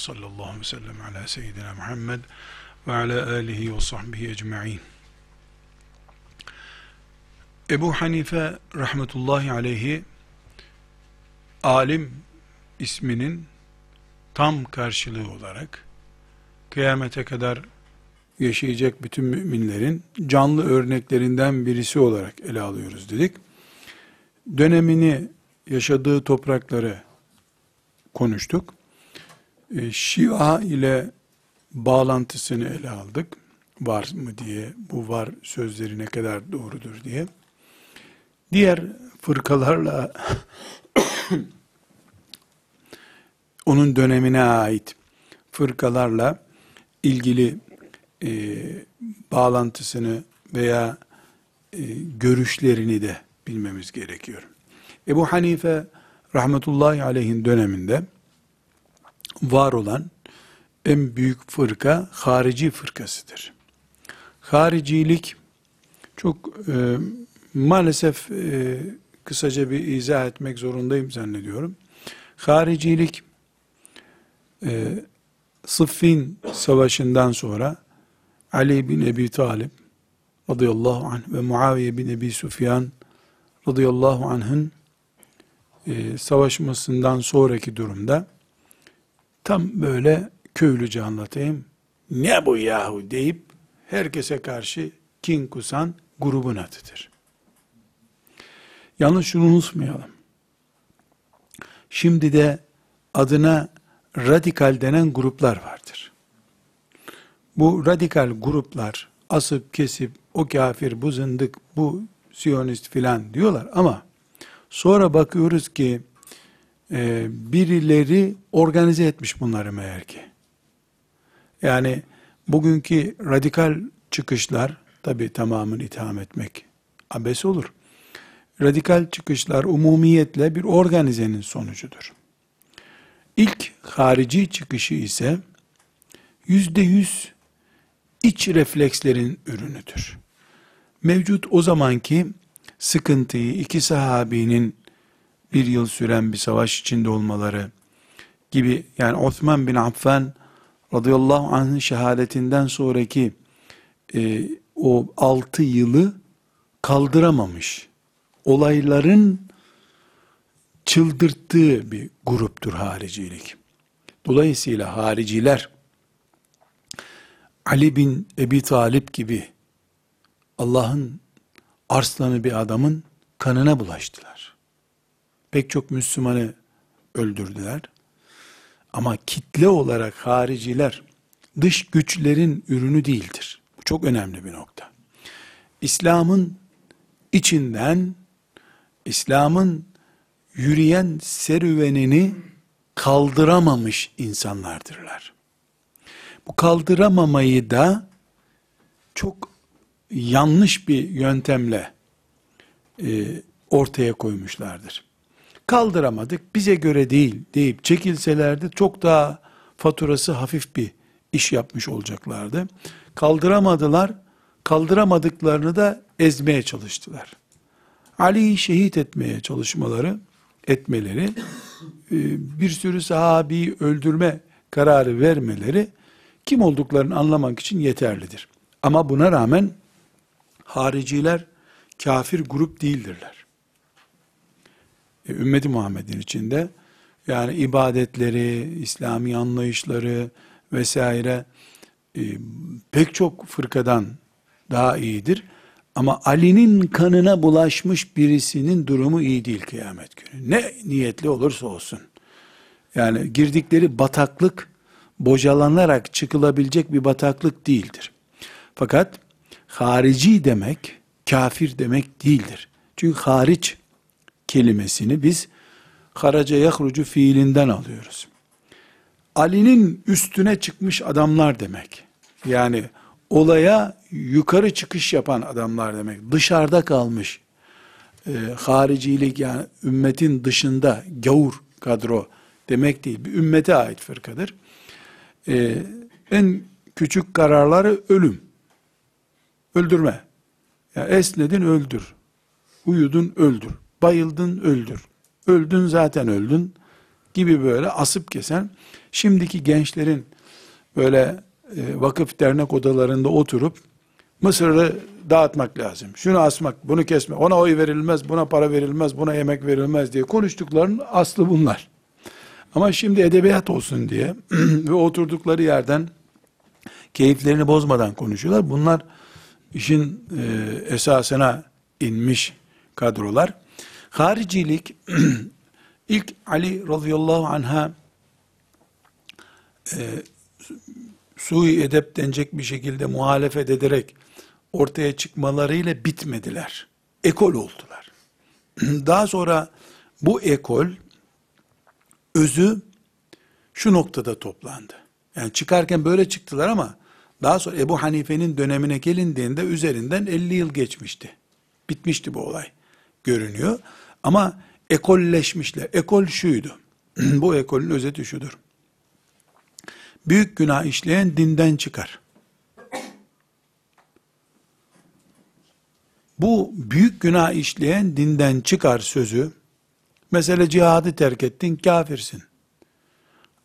Sallallahu ve sellem ala seyyidina Muhammed ve ala alihi ve sahbihi ecma'in. Ebu Hanife rahmetullahi aleyhi alim isminin tam karşılığı olarak kıyamete kadar yaşayacak bütün müminlerin canlı örneklerinden birisi olarak ele alıyoruz dedik. Dönemini yaşadığı toprakları konuştuk. E, Şia ile bağlantısını ele aldık. Var mı diye, bu var sözleri ne kadar doğrudur diye. Diğer fırkalarla onun dönemine ait fırkalarla ilgili e, bağlantısını veya e, görüşlerini de bilmemiz gerekiyor. Ebu Hanife rahmetullahi aleyhin döneminde var olan en büyük fırka harici fırkasıdır. Haricilik çok e, maalesef e, kısaca bir izah etmek zorundayım zannediyorum. Haricilik e, Sıffin savaşından sonra Ali bin Ebi Talib radıyallahu anh ve Muaviye bin Ebi Sufyan radıyallahu anh'ın e, savaşmasından sonraki durumda tam böyle köylüce anlatayım. Ne bu yahu deyip herkese karşı kin kusan grubun adıdır. Yalnız şunu unutmayalım. Şimdi de adına radikal denen gruplar vardır. Bu radikal gruplar asıp kesip o kafir, bu zındık, bu siyonist filan diyorlar ama Sonra bakıyoruz ki e, birileri organize etmiş bunları meğer ki. Yani bugünkü radikal çıkışlar, tabi tamamını itham etmek abes olur. Radikal çıkışlar umumiyetle bir organizenin sonucudur. İlk harici çıkışı ise yüzde yüz iç reflekslerin ürünüdür. Mevcut o zamanki sıkıntıyı iki sahabinin bir yıl süren bir savaş içinde olmaları gibi yani Osman bin Affan radıyallahu anh'ın şehadetinden sonraki e, o altı yılı kaldıramamış olayların çıldırttığı bir gruptur haricilik. Dolayısıyla hariciler Ali bin Ebi Talip gibi Allah'ın arslanı bir adamın kanına bulaştılar. Pek çok Müslümanı öldürdüler. Ama kitle olarak hariciler dış güçlerin ürünü değildir. Bu çok önemli bir nokta. İslam'ın içinden İslam'ın yürüyen serüvenini kaldıramamış insanlardırlar. Bu kaldıramamayı da çok yanlış bir yöntemle e, ortaya koymuşlardır. Kaldıramadık, bize göre değil deyip çekilselerdi çok daha faturası hafif bir iş yapmış olacaklardı. Kaldıramadılar, kaldıramadıklarını da ezmeye çalıştılar. Ali'yi şehit etmeye çalışmaları, etmeleri, e, bir sürü sahabeyi öldürme kararı vermeleri, kim olduklarını anlamak için yeterlidir. Ama buna rağmen hariciler kafir grup değildirler. E, ümmeti Muhammed'in içinde yani ibadetleri, İslami anlayışları vesaire e, pek çok fırkadan daha iyidir. Ama Ali'nin kanına bulaşmış birisinin durumu iyi değil kıyamet günü. Ne niyetli olursa olsun. Yani girdikleri bataklık bocalanarak çıkılabilecek bir bataklık değildir. Fakat harici demek kafir demek değildir. Çünkü hariç kelimesini biz haraca yahrucu fiilinden alıyoruz. Ali'nin üstüne çıkmış adamlar demek. Yani olaya yukarı çıkış yapan adamlar demek. Dışarıda kalmış e, haricilik yani ümmetin dışında gavur kadro demek değil. Bir ümmete ait fırkadır. E, en küçük kararları ölüm. Öldürme. Ya esnedin öldür. Uyudun öldür. Bayıldın öldür. Öldün zaten öldün. gibi böyle asıp kesen, şimdiki gençlerin böyle e, vakıf dernek odalarında oturup Mısır'ı dağıtmak lazım. Şunu asmak, bunu kesme, ona oy verilmez, buna para verilmez, buna yemek verilmez diye konuştuklarının aslı bunlar. Ama şimdi edebiyat olsun diye ve oturdukları yerden keyiflerini bozmadan konuşuyorlar. Bunlar işin e, esasına inmiş kadrolar. Haricilik ilk Ali radıyallahu anha e, sui edep denecek bir şekilde muhalefet ederek ortaya çıkmalarıyla bitmediler. Ekol oldular. Daha sonra bu ekol özü şu noktada toplandı. Yani çıkarken böyle çıktılar ama daha sonra Ebu Hanife'nin dönemine gelindiğinde üzerinden 50 yıl geçmişti. Bitmişti bu olay. Görünüyor. Ama ekolleşmişler. Ekol şuydu. bu ekolün özeti şudur. Büyük günah işleyen dinden çıkar. Bu büyük günah işleyen dinden çıkar sözü, mesela cihadı terk ettin, kafirsin.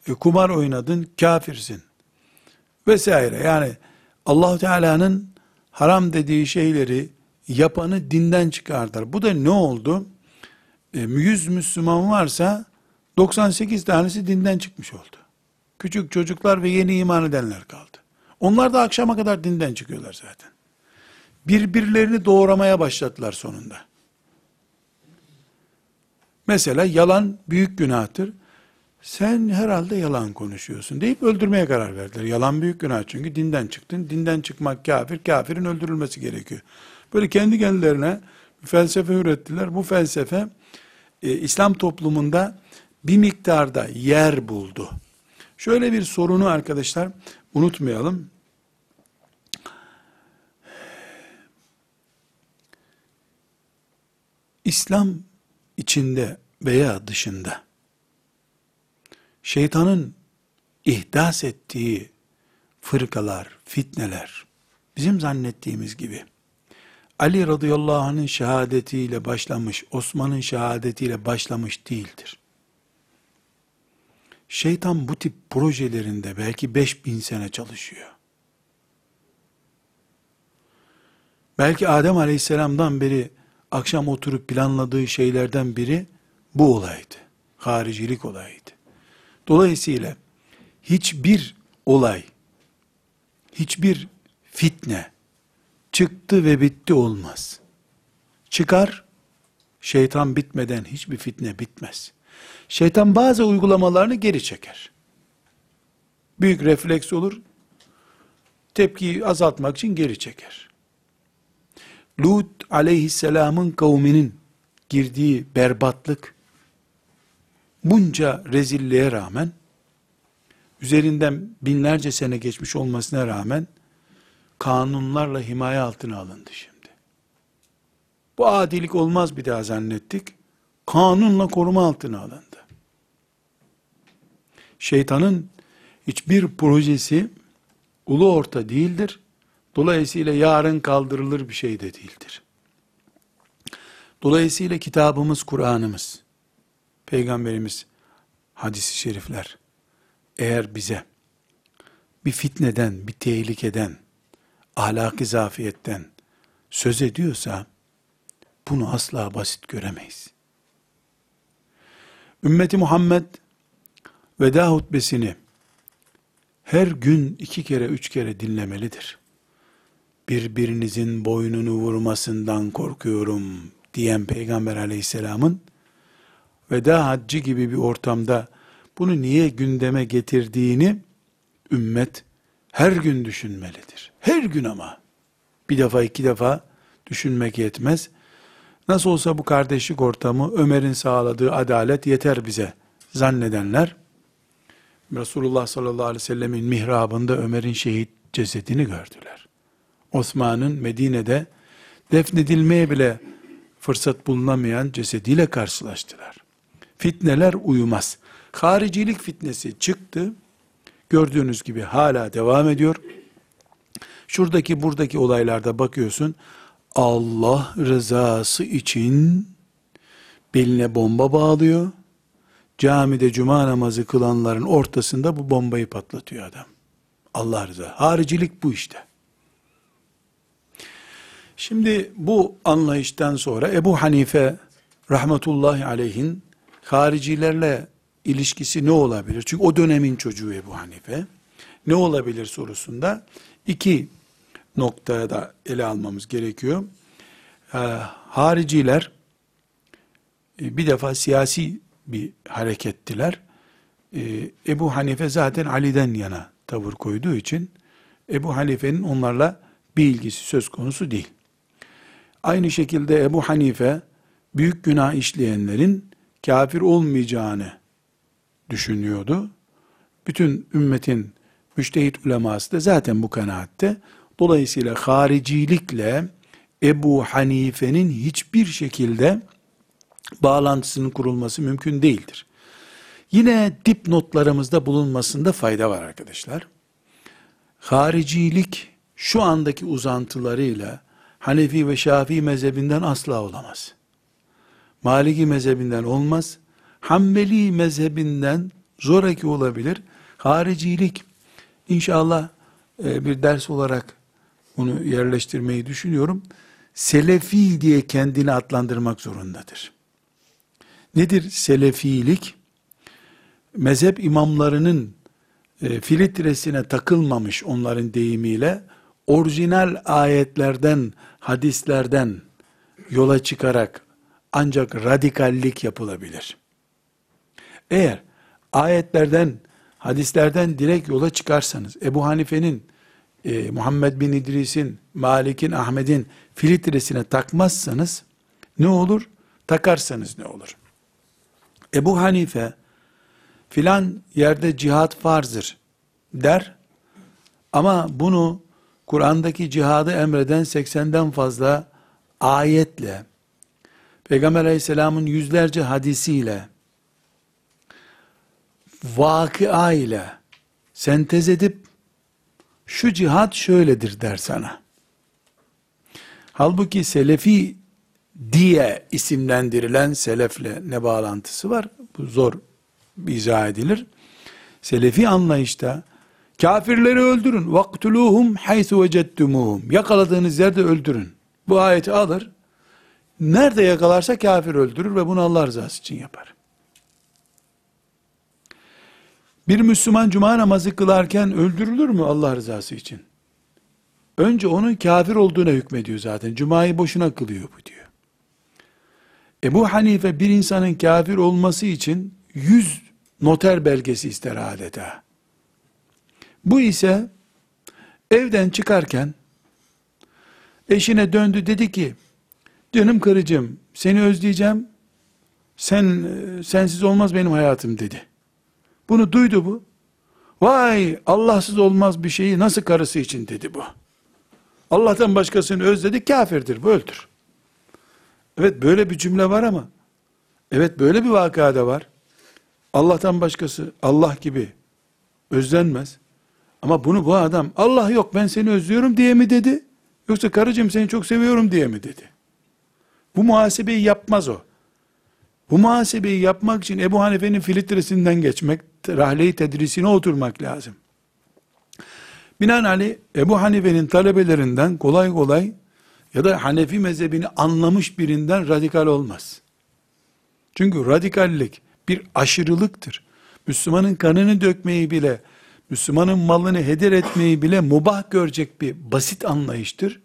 E, kumar oynadın, kafirsin. Vesaire. Yani allah Teala'nın haram dediği şeyleri yapanı dinden çıkartır. Bu da ne oldu? E, 100 Müslüman varsa 98 tanesi dinden çıkmış oldu. Küçük çocuklar ve yeni iman edenler kaldı. Onlar da akşama kadar dinden çıkıyorlar zaten. Birbirlerini doğramaya başladılar sonunda. Mesela yalan büyük günahtır. Sen herhalde yalan konuşuyorsun deyip öldürmeye karar verdiler. Yalan büyük günah çünkü dinden çıktın. Dinden çıkmak kafir, kafirin öldürülmesi gerekiyor. Böyle kendi kendilerine felsefe ürettiler. Bu felsefe e, İslam toplumunda bir miktarda yer buldu. Şöyle bir sorunu arkadaşlar unutmayalım. İslam içinde veya dışında şeytanın ihdas ettiği fırkalar, fitneler bizim zannettiğimiz gibi Ali radıyallahu anh'ın şehadetiyle başlamış, Osman'ın şehadetiyle başlamış değildir. Şeytan bu tip projelerinde belki 5000 sene çalışıyor. Belki Adem Aleyhisselam'dan beri akşam oturup planladığı şeylerden biri bu olaydı. Haricilik olayıydı. Dolayısıyla hiçbir olay, hiçbir fitne çıktı ve bitti olmaz. Çıkar, şeytan bitmeden hiçbir fitne bitmez. Şeytan bazı uygulamalarını geri çeker. Büyük refleks olur, tepkiyi azaltmak için geri çeker. Lut aleyhisselamın kavminin girdiği berbatlık, bunca rezilliğe rağmen, üzerinden binlerce sene geçmiş olmasına rağmen, kanunlarla himaye altına alındı şimdi. Bu adilik olmaz bir daha zannettik. Kanunla koruma altına alındı. Şeytanın hiçbir projesi ulu orta değildir. Dolayısıyla yarın kaldırılır bir şey de değildir. Dolayısıyla kitabımız Kur'an'ımız, Peygamberimiz, hadisi şerifler, eğer bize bir fitneden, bir tehlikeden, ahlaki zafiyetten söz ediyorsa, bunu asla basit göremeyiz. Ümmeti Muhammed veda hutbesini her gün iki kere, üç kere dinlemelidir. Birbirinizin boynunu vurmasından korkuyorum diyen Peygamber aleyhisselamın veda haccı gibi bir ortamda bunu niye gündeme getirdiğini ümmet her gün düşünmelidir. Her gün ama. Bir defa iki defa düşünmek yetmez. Nasıl olsa bu kardeşlik ortamı Ömer'in sağladığı adalet yeter bize zannedenler Resulullah sallallahu aleyhi ve sellemin mihrabında Ömer'in şehit cesedini gördüler. Osman'ın Medine'de defnedilmeye bile fırsat bulunamayan cesediyle karşılaştılar. Fitneler uyumaz. Haricilik fitnesi çıktı. Gördüğünüz gibi hala devam ediyor. Şuradaki buradaki olaylarda bakıyorsun. Allah rızası için beline bomba bağlıyor. camide cuma namazı kılanların ortasında bu bombayı patlatıyor adam. Allah rızası. Haricilik bu işte. Şimdi bu anlayıştan sonra Ebu Hanife rahmetullahi aleyhin haricilerle ilişkisi ne olabilir? Çünkü o dönemin çocuğu Ebu Hanife. Ne olabilir sorusunda iki noktaya da ele almamız gerekiyor. Ee, hariciler e, bir defa siyasi bir harekettiler. Ee, Ebu Hanife zaten Ali'den yana tavır koyduğu için Ebu Hanife'nin onlarla bir ilgisi söz konusu değil. Aynı şekilde Ebu Hanife büyük günah işleyenlerin kafir olmayacağını düşünüyordu. Bütün ümmetin müştehit uleması da zaten bu kanaatte. Dolayısıyla haricilikle Ebu Hanife'nin hiçbir şekilde bağlantısının kurulması mümkün değildir. Yine dipnotlarımızda bulunmasında fayda var arkadaşlar. Haricilik şu andaki uzantılarıyla Hanefi ve Şafii mezhebinden asla olamaz. Maliki mezhebinden olmaz. Hanbeli mezhebinden zoraki olabilir. Haricilik inşallah e, bir ders olarak bunu yerleştirmeyi düşünüyorum. Selefi diye kendini adlandırmak zorundadır. Nedir selefilik? Mezhep imamlarının e, filtresine takılmamış onların deyimiyle orijinal ayetlerden, hadislerden yola çıkarak ancak radikallik yapılabilir. Eğer ayetlerden, hadislerden direkt yola çıkarsanız, Ebu Hanife'nin, e, Muhammed bin İdris'in, Malik'in, Ahmet'in filtresine takmazsanız, ne olur? Takarsanız ne olur? Ebu Hanife, filan yerde cihat farzdır der, ama bunu Kur'an'daki cihadı emreden 80'den fazla ayetle, Peygamber aleyhisselamın yüzlerce hadisiyle, vakıa ile sentez edip, şu cihat şöyledir der sana. Halbuki selefi diye isimlendirilen selefle ne bağlantısı var? Bu zor izah edilir. Selefi anlayışta kafirleri öldürün. Vaktuluhum haythu vecettumuhum. Yakaladığınız yerde öldürün. Bu ayeti alır. Nerede yakalarsa kafir öldürür ve bunu Allah rızası için yapar. Bir Müslüman cuma namazı kılarken öldürülür mü Allah rızası için? Önce onun kafir olduğuna hükmediyor zaten. Cuma'yı boşuna kılıyor bu diyor. Ebu Hanife bir insanın kafir olması için yüz noter belgesi ister adeta. Bu ise evden çıkarken eşine döndü dedi ki canım karıcığım seni özleyeceğim sen sensiz olmaz benim hayatım dedi. Bunu duydu bu. Vay Allahsız olmaz bir şeyi nasıl karısı için dedi bu. Allah'tan başkasını özledi kafirdir bu öldür. Evet böyle bir cümle var ama evet böyle bir vakada var. Allah'tan başkası Allah gibi özlenmez. Ama bunu bu adam Allah yok ben seni özlüyorum diye mi dedi? Yoksa karıcığım seni çok seviyorum diye mi dedi? Bu muhasebeyi yapmaz o. Bu muhasebeyi yapmak için Ebu Hanife'nin filtresinden geçmek, rahle-i tedrisine oturmak lazım. Binaenaleyh Ebu Hanife'nin talebelerinden kolay kolay ya da Hanefi mezhebini anlamış birinden radikal olmaz. Çünkü radikallik bir aşırılıktır. Müslümanın kanını dökmeyi bile, Müslümanın malını heder etmeyi bile mubah görecek bir basit anlayıştır.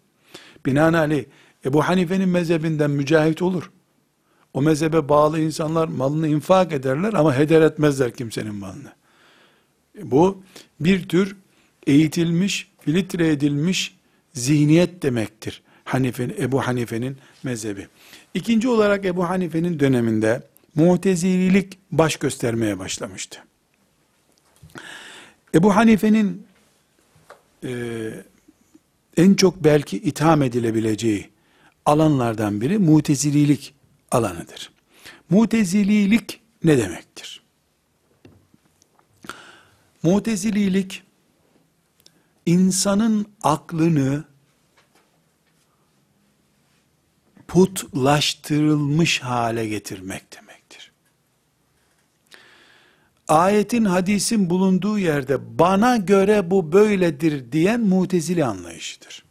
Binaenaleyh Ebu Hanife'nin mezhebinden mücahit olur. O mezhebe bağlı insanlar malını infak ederler ama heder etmezler kimsenin malını. Bu bir tür eğitilmiş, filtre edilmiş zihniyet demektir. Hanife, Ebu Hanife'nin mezhebi. İkinci olarak Ebu Hanife'nin döneminde mutezililik baş göstermeye başlamıştı. Ebu Hanife'nin e, en çok belki itham edilebileceği alanlardan biri mutezililik alanıdır. Mutezililik ne demektir? Mutezililik insanın aklını putlaştırılmış hale getirmek demektir. ayetin hadisin bulunduğu yerde bana göre bu böyledir diyen mutezili anlayışıdır.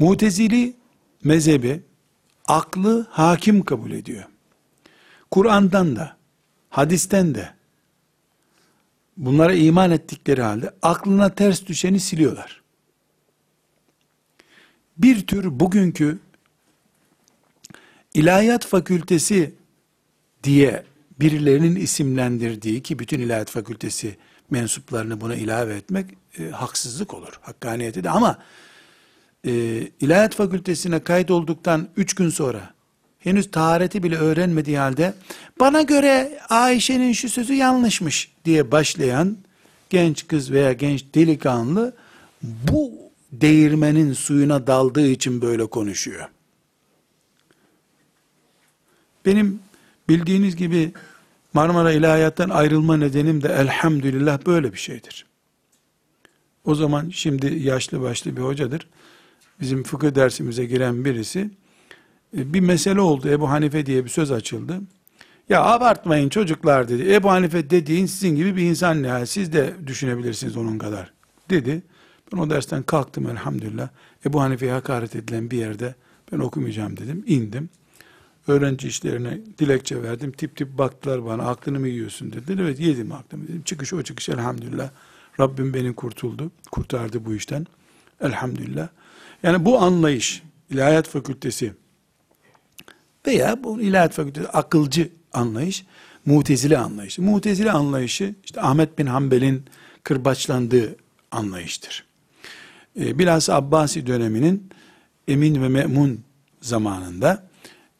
Mutezili mezhebi aklı hakim kabul ediyor. Kur'an'dan da, hadisten de bunlara iman ettikleri halde aklına ters düşeni siliyorlar. Bir tür bugünkü ilahiyat fakültesi diye birilerinin isimlendirdiği ki bütün ilahiyat fakültesi mensuplarını buna ilave etmek e, haksızlık olur. Hakkaniyeti de ama e, ilahiyat fakültesine kaydolduktan üç gün sonra henüz tahareti bile öğrenmediği halde bana göre Ayşe'nin şu sözü yanlışmış diye başlayan genç kız veya genç delikanlı bu değirmenin suyuna daldığı için böyle konuşuyor. Benim bildiğiniz gibi Marmara İlahiyat'tan ayrılma nedenim de elhamdülillah böyle bir şeydir. O zaman şimdi yaşlı başlı bir hocadır. Bizim fıkıh dersimize giren birisi e, bir mesele oldu. Ebu Hanife diye bir söz açıldı. Ya abartmayın çocuklar dedi. Ebu Hanife dediğin sizin gibi bir insan ne? Siz de düşünebilirsiniz onun kadar. Dedi. Ben o dersten kalktım elhamdülillah. Ebu Hanife'ye hakaret edilen bir yerde ben okumayacağım dedim. İndim. Öğrenci işlerine dilekçe verdim. Tip tip baktılar bana. Aklını mı yiyorsun dediler. Evet yedim aklımı dedim. Çıkış o çıkış elhamdülillah. Rabbim beni kurtuldu. Kurtardı bu işten. Elhamdülillah. Yani bu anlayış, ilahiyat fakültesi veya bu ilahiyat fakültesi akılcı anlayış, mutezile anlayışı. Mutezile anlayışı işte Ahmet bin Hanbel'in kırbaçlandığı anlayıştır. Ee, bilhassa Abbasi döneminin Emin ve Me'mun zamanında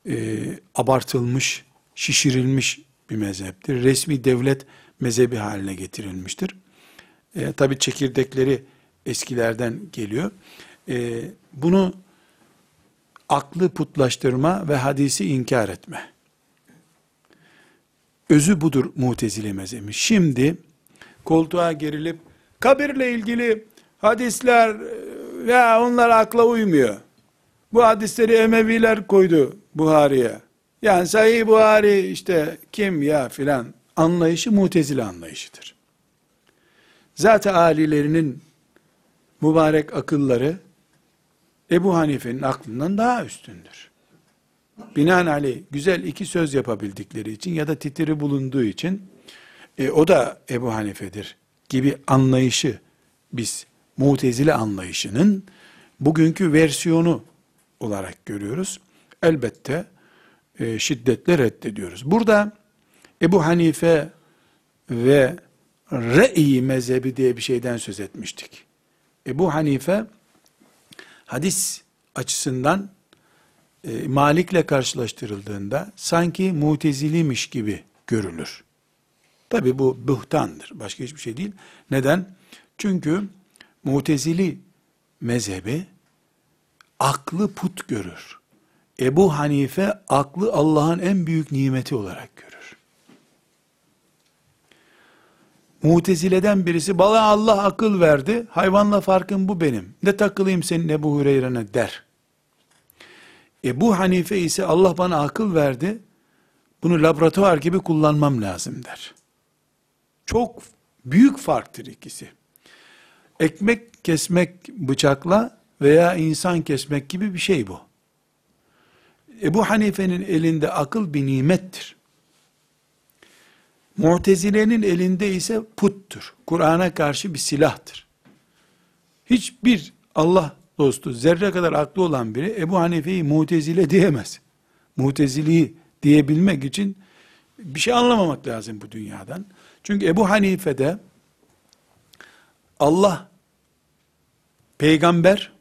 e, abartılmış, şişirilmiş bir mezheptir. Resmi devlet mezhebi haline getirilmiştir. E, Tabi çekirdekleri eskilerden geliyor. E, bunu aklı putlaştırma ve hadisi inkar etme. Özü budur mutezile mezhebi. Şimdi koltuğa gerilip kabirle ilgili hadisler ya onlar akla uymuyor. Bu hadisleri Emeviler koydu Buhari'ye. Yani Sahih Buhari işte kim ya filan anlayışı mutezile anlayışıdır. Zaten alilerinin mübarek akılları Ebu Hanife'nin aklından daha üstündür. Binaenaleyh güzel iki söz yapabildikleri için ya da titiri bulunduğu için e, o da Ebu Hanife'dir gibi anlayışı biz mutezile anlayışının bugünkü versiyonu olarak görüyoruz. Elbette e, şiddetle reddediyoruz. Burada Ebu Hanife ve Re'i mezhebi diye bir şeyden söz etmiştik. Ebu Hanife hadis açısından e, Malik'le karşılaştırıldığında sanki mutezilimiş gibi görülür. Tabi bu buhtandır. Başka hiçbir şey değil. Neden? Çünkü mutezili mezhebi aklı put görür. Ebu Hanife aklı Allah'ın en büyük nimeti olarak görür. Mutezileden birisi bana Allah akıl verdi. Hayvanla farkım bu benim. Ne takılayım senin Ebu Hureyre'ne der. Ebu Hanife ise Allah bana akıl verdi. Bunu laboratuvar gibi kullanmam lazım der. Çok büyük farktır ikisi. Ekmek kesmek bıçakla veya insan kesmek gibi bir şey bu. Ebu Hanife'nin elinde akıl bir nimettir. Mutezile'nin elinde ise puttur. Kur'an'a karşı bir silahtır. Hiçbir Allah dostu zerre kadar aklı olan biri Ebu Hanife'yi mutezile diyemez. Muteziliği diyebilmek için bir şey anlamamak lazım bu dünyadan. Çünkü Ebu Hanife'de Allah, peygamber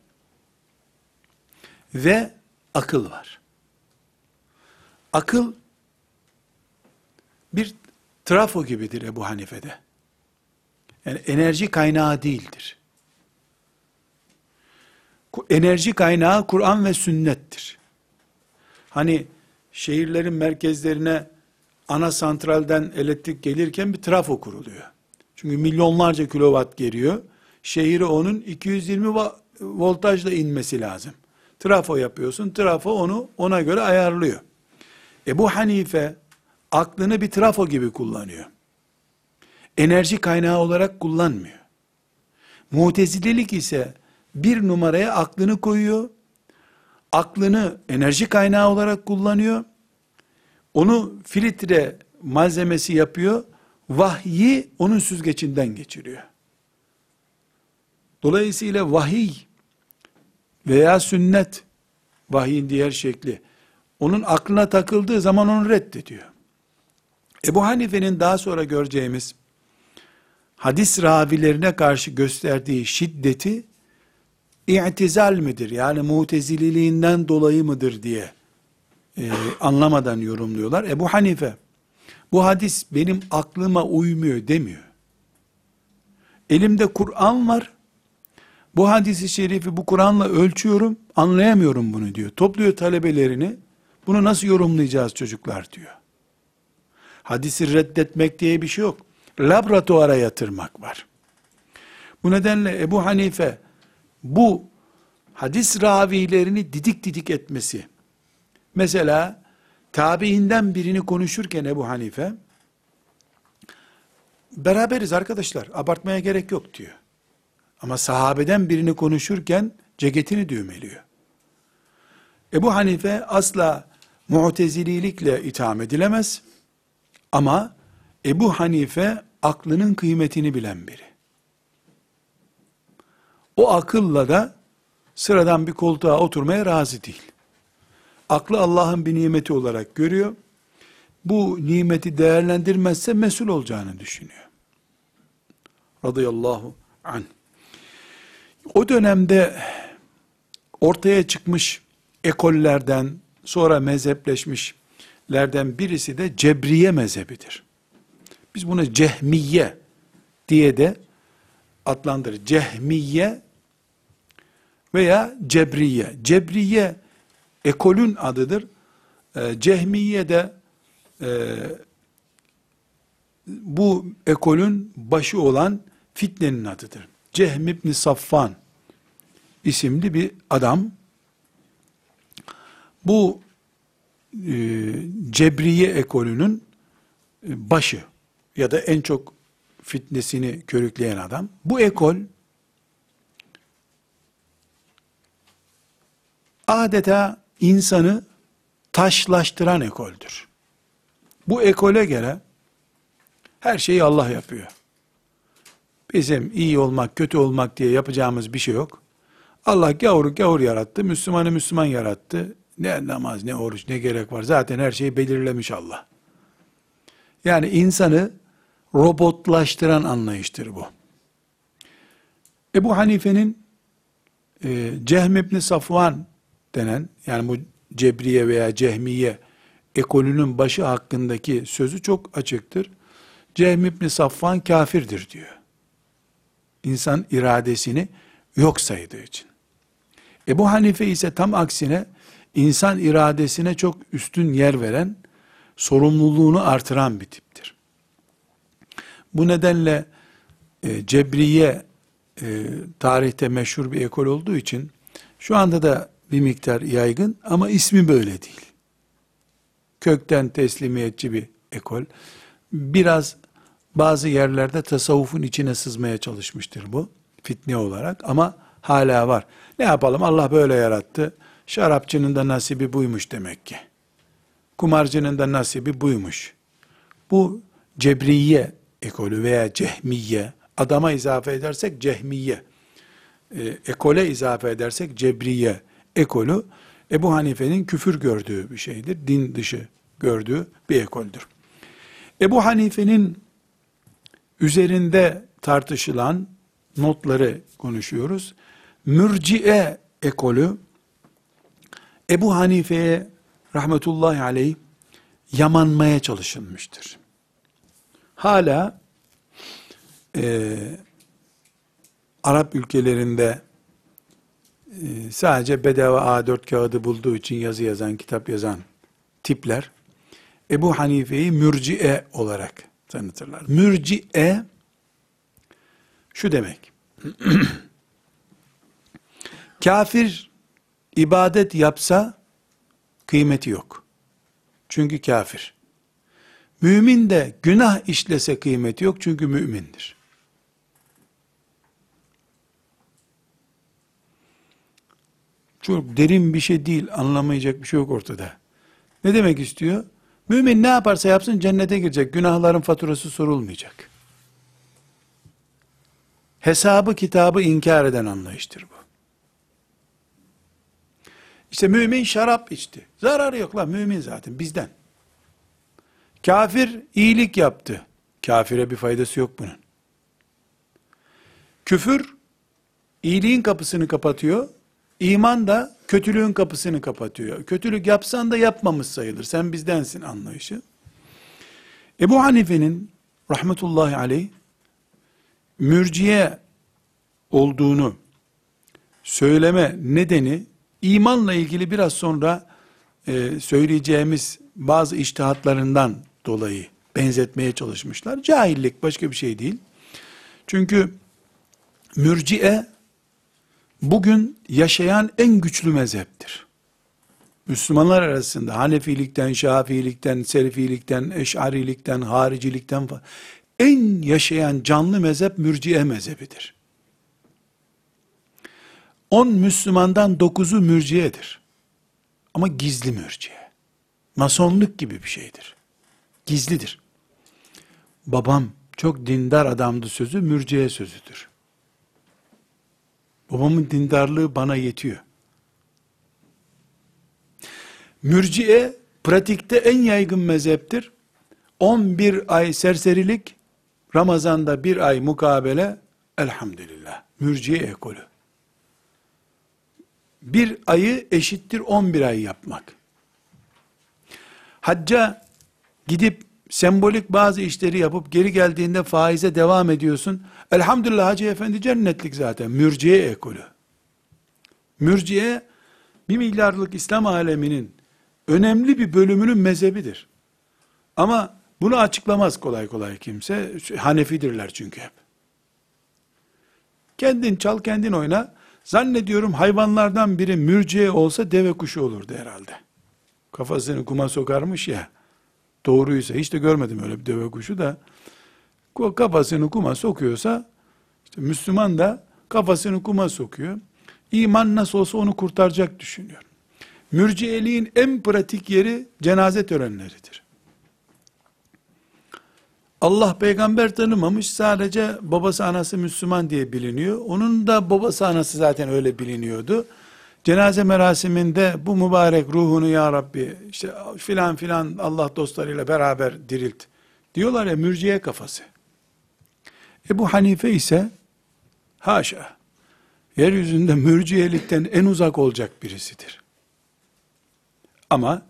ve akıl var. Akıl bir trafo gibidir Ebu Hanife'de. Yani enerji kaynağı değildir. Enerji kaynağı Kur'an ve sünnettir. Hani şehirlerin merkezlerine ana santralden elektrik gelirken bir trafo kuruluyor. Çünkü milyonlarca kilowatt geliyor. Şehire onun 220 voltajla inmesi lazım. Trafo yapıyorsun. Trafo onu ona göre ayarlıyor. Ebu Hanife aklını bir trafo gibi kullanıyor. Enerji kaynağı olarak kullanmıyor. Mutezilelik ise bir numaraya aklını koyuyor. Aklını enerji kaynağı olarak kullanıyor. Onu filtre malzemesi yapıyor. Vahyi onun süzgecinden geçiriyor. Dolayısıyla vahiy veya sünnet, vahyin diğer şekli, onun aklına takıldığı zaman onu reddediyor. Ebu Hanife'nin daha sonra göreceğimiz hadis ravilerine karşı gösterdiği şiddeti i'tizal midir? Yani mutezililiğinden dolayı mıdır diye e, anlamadan yorumluyorlar. Ebu Hanife bu hadis benim aklıma uymuyor demiyor. Elimde Kur'an var. Bu hadisi şerifi bu Kur'an'la ölçüyorum, anlayamıyorum bunu diyor. Topluyor talebelerini. Bunu nasıl yorumlayacağız çocuklar diyor. Hadisi reddetmek diye bir şey yok. Laboratuvara yatırmak var. Bu nedenle Ebu Hanife bu hadis ravilerini didik didik etmesi. Mesela tabiinden birini konuşurken Ebu Hanife beraberiz arkadaşlar abartmaya gerek yok diyor. Ama sahabeden birini konuşurken ceketini düğmeliyor. Ebu Hanife asla mu'tezililikle itham edilemez. Ama Ebu Hanife aklının kıymetini bilen biri. O akılla da sıradan bir koltuğa oturmaya razı değil. Aklı Allah'ın bir nimeti olarak görüyor. Bu nimeti değerlendirmezse mesul olacağını düşünüyor. Radıyallahu anh. O dönemde ortaya çıkmış ekollerden, sonra mezhepleşmişlerden birisi de Cebriye mezhebidir. Biz bunu Cehmiye diye de adlandırır. Cehmiye veya Cebriye. Cebriye ekolün adıdır. E, Cehmiye de e, bu ekolün başı olan fitnenin adıdır. Cehm İbni Safvan isimli bir adam bu Cebriye ekolünün e, başı ya da en çok fitnesini körükleyen adam. Bu ekol adeta insanı taşlaştıran ekoldür. Bu ekole göre her şeyi Allah yapıyor. Bizim iyi olmak, kötü olmak diye yapacağımız bir şey yok. Allah gavuru gavur yarattı, Müslümanı Müslüman yarattı. Ne namaz, ne oruç, ne gerek var. Zaten her şeyi belirlemiş Allah. Yani insanı robotlaştıran anlayıştır bu. Ebu Hanife'nin e, Cehm İbni Safvan denen, yani bu Cebriye veya Cehmiye ekolünün başı hakkındaki sözü çok açıktır. Cehm İbni Safvan kafirdir diyor. İnsan iradesini yok saydığı için. Ebu Hanife ise tam aksine insan iradesine çok üstün yer veren, sorumluluğunu artıran bir tiptir. Bu nedenle e, Cebriye e, tarihte meşhur bir ekol olduğu için şu anda da bir miktar yaygın ama ismi böyle değil. Kökten teslimiyetçi bir ekol. Biraz bazı yerlerde tasavvufun içine sızmaya çalışmıştır bu fitne olarak ama hala var. Ne yapalım Allah böyle yarattı. Şarapçının da nasibi buymuş demek ki. Kumarcının da nasibi buymuş. Bu cebriye ekolü veya cehmiye, adama izafe edersek cehmiye, e, ekole izafe edersek cebriye ekolü, Ebu Hanife'nin küfür gördüğü bir şeydir. Din dışı gördüğü bir ekoldür. Ebu Hanife'nin üzerinde tartışılan notları konuşuyoruz. Mürciye ekolü Ebu Hanife'ye rahmetullahi aleyh yamanmaya çalışılmıştır. Hala e, Arap ülkelerinde e, sadece bedava A4 kağıdı bulduğu için yazı yazan, kitap yazan tipler Ebu Hanife'yi mürciye olarak tanıtırlar. Mürciye şu demek. Kafir ibadet yapsa kıymeti yok. Çünkü kafir. Mümin de günah işlese kıymeti yok çünkü mümindir. Çok derin bir şey değil, anlamayacak bir şey yok ortada. Ne demek istiyor? Mümin ne yaparsa yapsın cennete girecek. Günahların faturası sorulmayacak. Hesabı kitabı inkar eden anlayıştır bu. İşte mümin şarap içti. Zararı yok lan mümin zaten bizden. Kafir iyilik yaptı. Kafire bir faydası yok bunun. Küfür iyiliğin kapısını kapatıyor. İman da kötülüğün kapısını kapatıyor. Kötülük yapsan da yapmamış sayılır. Sen bizdensin anlayışı. Ebu Hanife'nin rahmetullahi aleyh mürciye olduğunu söyleme nedeni imanla ilgili biraz sonra e, söyleyeceğimiz bazı iştihatlarından dolayı benzetmeye çalışmışlar. Cahillik başka bir şey değil. Çünkü mürciye bugün yaşayan en güçlü mezheptir. Müslümanlar arasında Hanefilikten, Şafiilikten, Selefilikten, Eş'arilikten, Haricilikten en yaşayan canlı mezhep mürciye mezhebidir. 10 Müslümandan 9'u mürciyedir. Ama gizli mürciye. Masonluk gibi bir şeydir. Gizlidir. Babam çok dindar adamdı sözü mürciye sözüdür. Babamın dindarlığı bana yetiyor. Mürciye pratikte en yaygın mezheptir. 11 ay serserilik, Ramazan'da bir ay mukabele, elhamdülillah. Mürciye ekolü. Bir ayı eşittir 11 ay yapmak. Hacca gidip sembolik bazı işleri yapıp geri geldiğinde faize devam ediyorsun. Elhamdülillah Hacı Efendi cennetlik zaten. Mürciye ekolü. Mürciye bir milyarlık İslam aleminin önemli bir bölümünün mezhebidir. Ama bunu açıklamaz kolay kolay kimse. Hanefidirler çünkü hep. Kendin çal kendin oyna. Zannediyorum hayvanlardan biri mürciye olsa deve kuşu olurdu herhalde. Kafasını kuma sokarmış ya. Doğruysa hiç de görmedim öyle bir deve kuşu da. Kafasını kuma sokuyorsa işte Müslüman da kafasını kuma sokuyor. İman nasıl olsa onu kurtaracak düşünüyor. Mürciyeliğin en pratik yeri cenaze törenleridir. Allah peygamber tanımamış sadece babası anası Müslüman diye biliniyor. Onun da babası anası zaten öyle biliniyordu. Cenaze merasiminde bu mübarek ruhunu ya Rabbi işte filan filan Allah dostlarıyla beraber dirilt. Diyorlar ya mürciye kafası. Ebu Hanife ise haşa yeryüzünde mürciyelikten en uzak olacak birisidir. Ama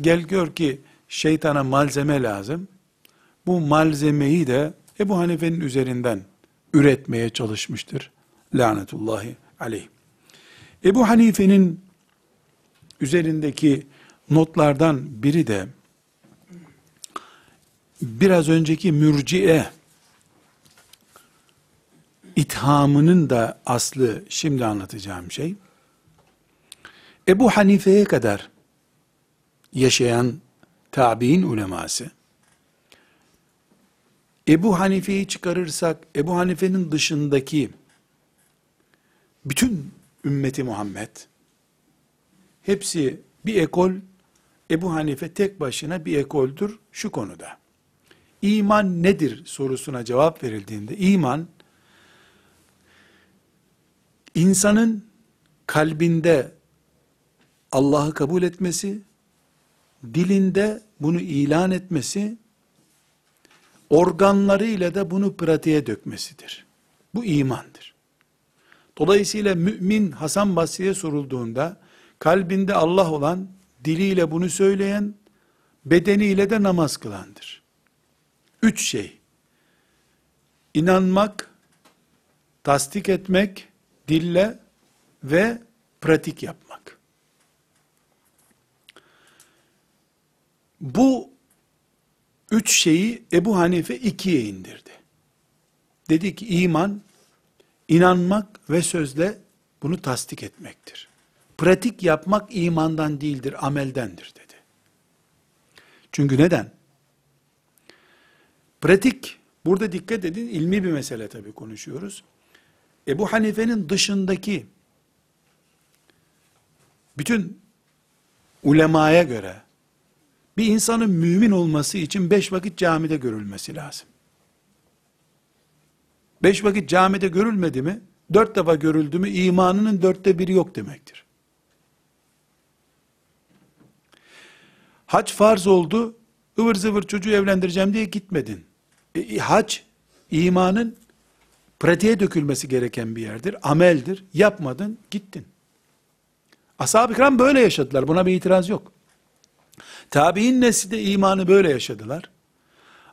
gel gör ki şeytana malzeme lazım. Bu malzemeyi de Ebu Hanife'nin üzerinden üretmeye çalışmıştır. Lanetullahi aleyh. Ebu Hanife'nin üzerindeki notlardan biri de biraz önceki mürciye ithamının da aslı şimdi anlatacağım şey. Ebu Hanife'ye kadar yaşayan tabi'in uleması, Ebu Hanife'yi çıkarırsak, Ebu Hanife'nin dışındaki bütün ümmeti Muhammed, hepsi bir ekol, Ebu Hanife tek başına bir ekoldür şu konuda. İman nedir sorusuna cevap verildiğinde, iman, insanın kalbinde Allah'ı kabul etmesi, dilinde bunu ilan etmesi, organlarıyla da bunu pratiğe dökmesidir. Bu imandır. Dolayısıyla mümin Hasan Basri'ye sorulduğunda, kalbinde Allah olan, diliyle bunu söyleyen, bedeniyle de namaz kılandır. Üç şey. İnanmak, tasdik etmek, dille ve pratik yapmak. Bu üç şeyi Ebu Hanife ikiye indirdi. Dedi ki iman, inanmak ve sözle bunu tasdik etmektir. Pratik yapmak imandan değildir, ameldendir dedi. Çünkü neden? Pratik, burada dikkat edin, ilmi bir mesele tabii konuşuyoruz. Ebu Hanife'nin dışındaki bütün ulemaya göre bir insanın mümin olması için beş vakit camide görülmesi lazım. Beş vakit camide görülmedi mi, dört defa görüldü mü imanının dörtte biri yok demektir. Hac farz oldu, ıvır zıvır çocuğu evlendireceğim diye gitmedin. E, hac, imanın pratiğe dökülmesi gereken bir yerdir, ameldir. Yapmadın, gittin. Ashab-ı kiram böyle yaşadılar, buna bir itiraz yok. Tabi'in nesli de imanı böyle yaşadılar.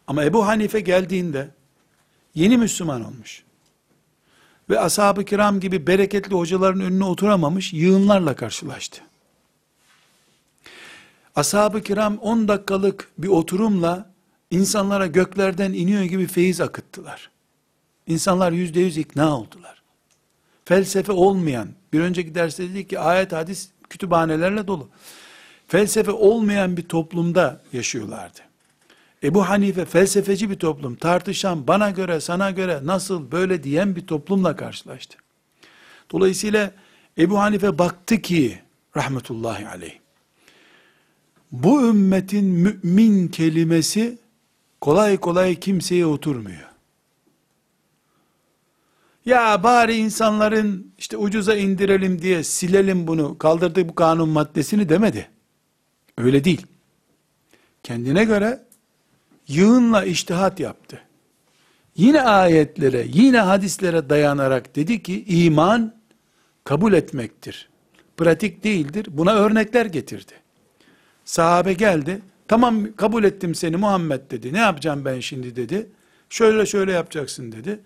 Ama Ebu Hanife geldiğinde, yeni Müslüman olmuş. Ve ashab-ı kiram gibi bereketli hocaların önüne oturamamış, yığınlarla karşılaştı. Ashab-ı kiram 10 dakikalık bir oturumla insanlara göklerden iniyor gibi feyiz akıttılar. İnsanlar yüzde yüz ikna oldular. Felsefe olmayan, bir önceki derste dedik ki ayet hadis kütüphanelerle dolu. Felsefe olmayan bir toplumda yaşıyorlardı. Ebu Hanife felsefeci bir toplum, tartışan, bana göre, sana göre, nasıl, böyle diyen bir toplumla karşılaştı. Dolayısıyla Ebu Hanife baktı ki, rahmetullahi aleyh, bu ümmetin mümin kelimesi kolay kolay kimseye oturmuyor. Ya bari insanların işte ucuza indirelim diye silelim bunu, kaldırdık bu kanun maddesini demedi. Öyle değil. Kendine göre yığınla iştihat yaptı. Yine ayetlere, yine hadislere dayanarak dedi ki iman kabul etmektir. Pratik değildir. Buna örnekler getirdi. Sahabe geldi. Tamam kabul ettim seni Muhammed dedi. Ne yapacağım ben şimdi dedi. Şöyle şöyle yapacaksın dedi.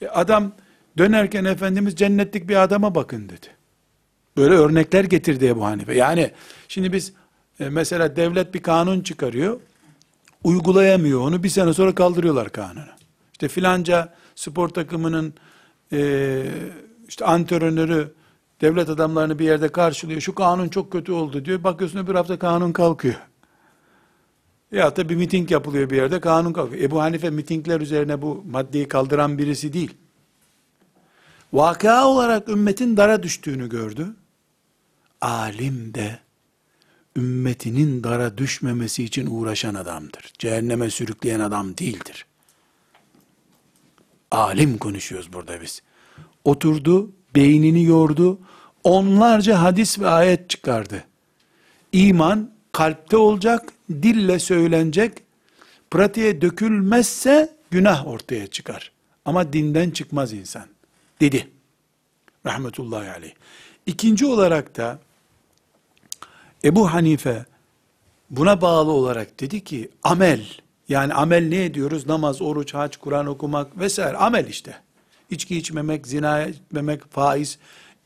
E adam dönerken Efendimiz cennetlik bir adama bakın dedi. Böyle örnekler getirdi Ebu Hanife. Yani şimdi biz e, mesela devlet bir kanun çıkarıyor. Uygulayamıyor onu. Bir sene sonra kaldırıyorlar kanunu. İşte filanca spor takımının e, işte antrenörü devlet adamlarını bir yerde karşılıyor. Şu kanun çok kötü oldu diyor. Bakıyorsun öbür hafta kanun kalkıyor. Ya da bir miting yapılıyor bir yerde kanun kalkıyor. Ebu Hanife mitingler üzerine bu maddeyi kaldıran birisi değil. Vaka olarak ümmetin dara düştüğünü gördü. Alim de ümmetinin dara düşmemesi için uğraşan adamdır. Cehenneme sürükleyen adam değildir. Alim konuşuyoruz burada biz. Oturdu, beynini yordu, onlarca hadis ve ayet çıkardı. İman kalpte olacak, dille söylenecek, pratiğe dökülmezse günah ortaya çıkar. Ama dinden çıkmaz insan. Dedi. Rahmetullahi aleyh. İkinci olarak da Ebu Hanife buna bağlı olarak dedi ki amel yani amel ne ediyoruz? Namaz, oruç, hac, Kur'an okumak vesaire amel işte. İçki içmemek, zina etmemek, faiz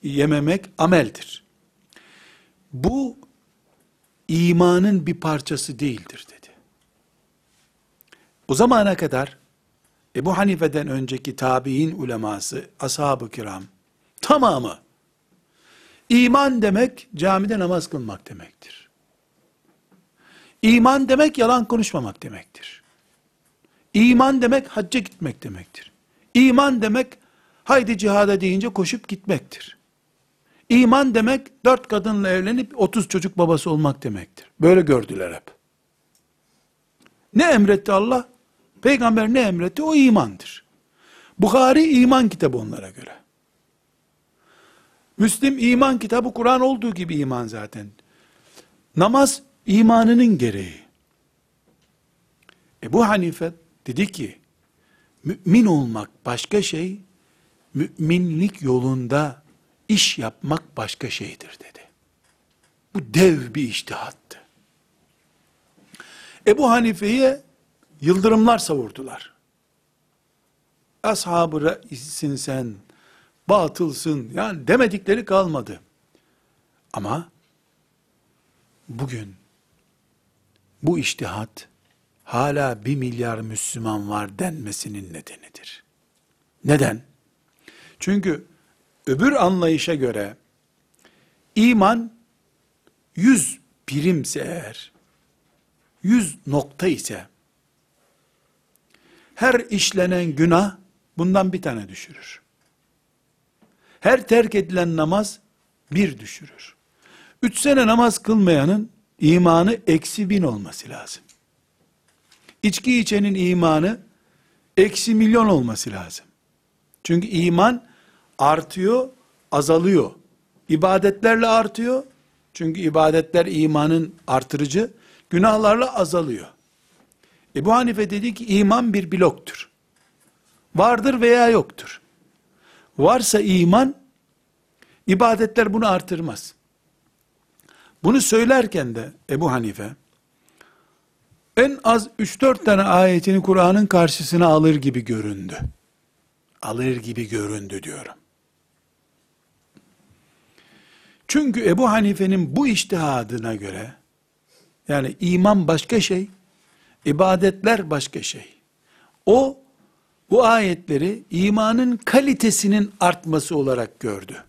yememek ameldir. Bu imanın bir parçası değildir dedi. O zamana kadar Ebu Hanife'den önceki tabi'in uleması, ashab-ı kiram tamamı iman demek camide namaz kılmak demektir. İman demek yalan konuşmamak demektir. İman demek hacca gitmek demektir. İman demek haydi cihada deyince koşup gitmektir. İman demek dört kadınla evlenip otuz çocuk babası olmak demektir. Böyle gördüler hep. Ne emretti Allah? Peygamber ne emretti? O imandır. Bukhari iman kitabı onlara göre. Müslim iman kitabı Kur'an olduğu gibi iman zaten. Namaz imanının gereği. Ebu Hanife dedi ki, mümin olmak başka şey, müminlik yolunda iş yapmak başka şeydir dedi. Bu dev bir iştihattı. Ebu Hanife'ye yıldırımlar savurdular. Ashab-ı reissin sen, batılsın, yani demedikleri kalmadı. Ama bugün bu iştihat hala bir milyar Müslüman var denmesinin nedenidir. Neden? Çünkü öbür anlayışa göre iman yüz birimse eğer 100 nokta ise her işlenen günah bundan bir tane düşürür. Her terk edilen namaz bir düşürür. Üç sene namaz kılmayanın imanı eksi bin olması lazım. İçki içenin imanı eksi milyon olması lazım. Çünkü iman artıyor, azalıyor. İbadetlerle artıyor. Çünkü ibadetler imanın artırıcı, günahlarla azalıyor. Ebu Hanife dedi ki iman bir bloktur. Vardır veya yoktur. Varsa iman, ibadetler bunu artırmaz. Bunu söylerken de Ebu Hanife, en az 3-4 tane ayetini Kur'an'ın karşısına alır gibi göründü. Alır gibi göründü diyorum. Çünkü Ebu Hanife'nin bu iştihadına göre, yani iman başka şey, ibadetler başka şey. O, bu ayetleri imanın kalitesinin artması olarak gördü.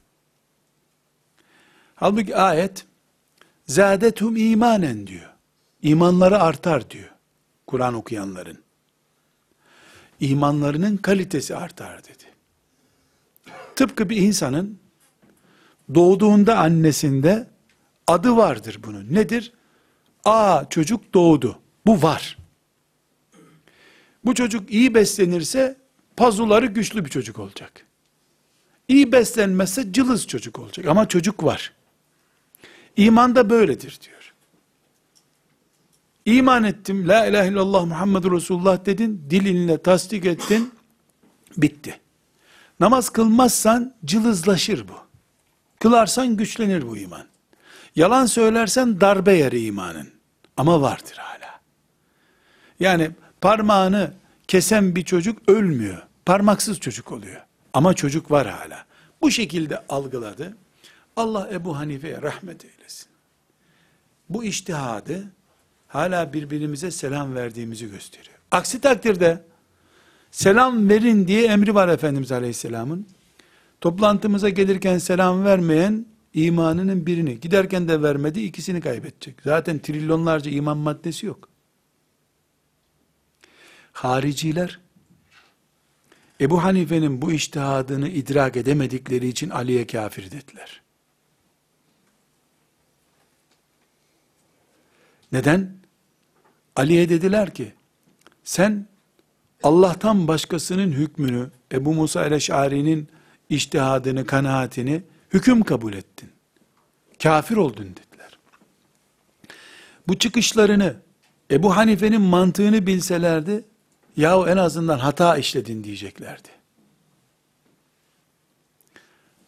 Halbuki ayet, zâdethum imanen diyor. İmanları artar diyor. Kur'an okuyanların. İmanlarının kalitesi artar dedi. Tıpkı bir insanın doğduğunda annesinde adı vardır bunun. Nedir? Aa çocuk doğdu. Bu var. Bu çocuk iyi beslenirse pazuları güçlü bir çocuk olacak. İyi beslenmezse cılız çocuk olacak ama çocuk var. İman da böyledir diyor. İman ettim, la ilahe illallah Muhammedur Resulullah dedin, dilinle tasdik ettin, bitti. Namaz kılmazsan cılızlaşır bu. Kılarsan güçlenir bu iman. Yalan söylersen darbe yer imanın. Ama vardır hala. Yani parmağını kesen bir çocuk ölmüyor. Parmaksız çocuk oluyor. Ama çocuk var hala. Bu şekilde algıladı. Allah Ebu Hanife'ye rahmet eylesin. Bu iştihadı hala birbirimize selam verdiğimizi gösteriyor. Aksi takdirde selam verin diye emri var Efendimiz Aleyhisselam'ın. Toplantımıza gelirken selam vermeyen imanının birini, giderken de vermedi, ikisini kaybedecek. Zaten trilyonlarca iman maddesi yok. Hariciler, Ebu Hanife'nin bu iştihadını idrak edemedikleri için Ali'ye kafir dediler. Neden? Ali'ye dediler ki, sen Allah'tan başkasının hükmünü, Ebu Musa el-Eş'ari'nin iştihadını, kanaatini hüküm kabul ettin. Kafir oldun dediler. Bu çıkışlarını Ebu Hanife'nin mantığını bilselerdi, yahu en azından hata işledin diyeceklerdi.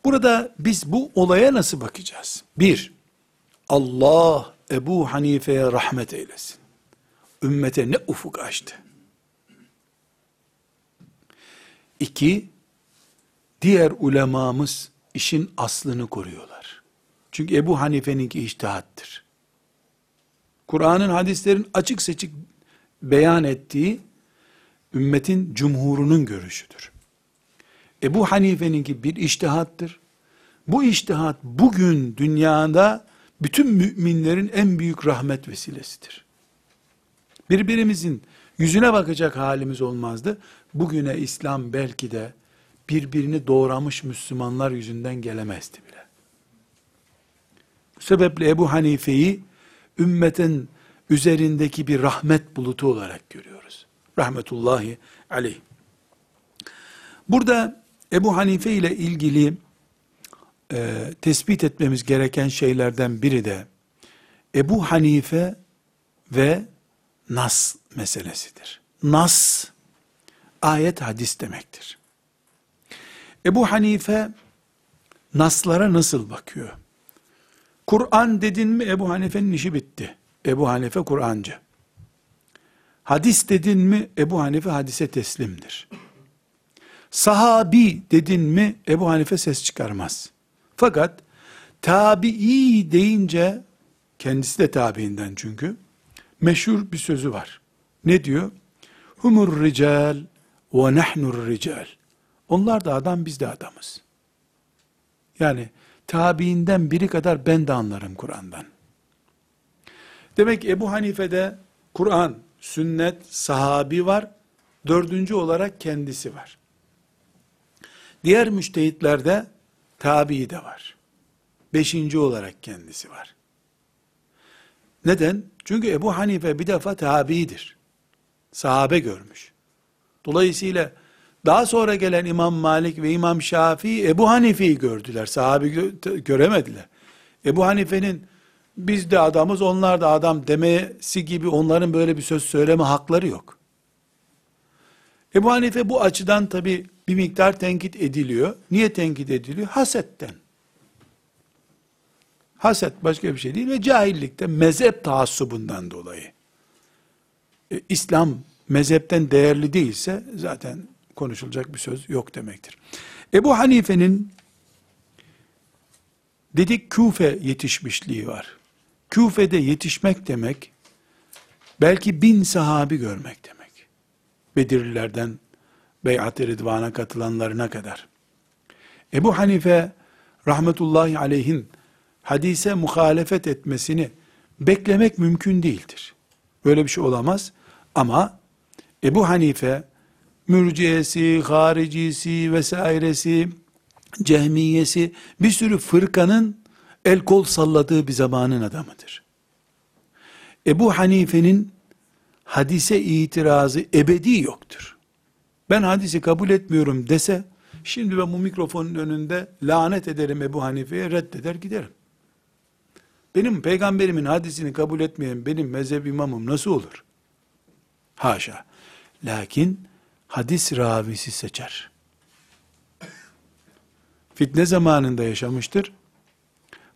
Burada biz bu olaya nasıl bakacağız? Bir, Allah Ebu Hanife'ye rahmet eylesin. Ümmete ne ufuk açtı. İki, diğer ulemamız işin aslını koruyorlar. Çünkü Ebu Hanife'ninki iştihattır. Kur'an'ın hadislerin açık seçik beyan ettiği ümmetin cumhurunun görüşüdür. Ebu Hanife'ninki bir iştihattır. Bu iştihat bugün dünyada bütün müminlerin en büyük rahmet vesilesidir. Birbirimizin yüzüne bakacak halimiz olmazdı. Bugüne İslam belki de birbirini doğramış Müslümanlar yüzünden gelemezdi bile. Bu sebeple Ebu Hanife'yi ümmetin üzerindeki bir rahmet bulutu olarak görüyoruz. Rahmetullahi aleyh. Burada Ebu Hanife ile ilgili e, tespit etmemiz gereken şeylerden biri de Ebu Hanife ve nas meselesidir. Nas, ayet hadis demektir. Ebu Hanife, naslara nasıl bakıyor? Kur'an dedin mi Ebu Hanife'nin işi bitti. Ebu Hanife Kur'ancı. Hadis dedin mi Ebu Hanife hadise teslimdir. Sahabi dedin mi Ebu Hanife ses çıkarmaz. Fakat tabi'i deyince kendisi de tabiinden çünkü meşhur bir sözü var. Ne diyor? Humur rical ve nahnur rical. Onlar da adam biz de adamız. Yani tabiinden biri kadar ben de anlarım Kur'an'dan. Demek Ebu Hanife'de Kur'an, sünnet, sahabi var. Dördüncü olarak kendisi var. Diğer müştehitlerde tabi de var. Beşinci olarak kendisi var. Neden? Çünkü Ebu Hanife bir defa tabiidir. Sahabe görmüş. Dolayısıyla daha sonra gelen İmam Malik ve İmam Şafii Ebu Hanife'yi gördüler. Sahabi gö- göremediler. Ebu Hanife'nin biz de adamız onlar da adam demesi gibi onların böyle bir söz söyleme hakları yok. Ebu Hanife bu açıdan tabi bir miktar tenkit ediliyor. Niye tenkit ediliyor? Hasetten. Haset başka bir şey değil ve cahillikte mezhep taassubundan dolayı. E, İslam mezhepten değerli değilse zaten konuşulacak bir söz yok demektir. Ebu Hanife'nin dedik Küfe yetişmişliği var. Küfe'de yetişmek demek belki bin sahabi görmek demek. Bedirlilerden Beyat-ı Ridvan'a katılanlarına kadar. Ebu Hanife rahmetullahi aleyhin hadise muhalefet etmesini beklemek mümkün değildir. Böyle bir şey olamaz. Ama Ebu Hanife mürciyesi, haricisi vesairesi, cehmiyesi bir sürü fırkanın el kol salladığı bir zamanın adamıdır. Ebu Hanife'nin hadise itirazı ebedi yoktur. Ben hadisi kabul etmiyorum dese, şimdi ben bu mikrofonun önünde lanet ederim Ebu Hanife'ye reddeder giderim. Benim peygamberimin hadisini kabul etmeyen benim mezhep imamım nasıl olur? Haşa. Lakin hadis ravisi seçer. Fitne zamanında yaşamıştır.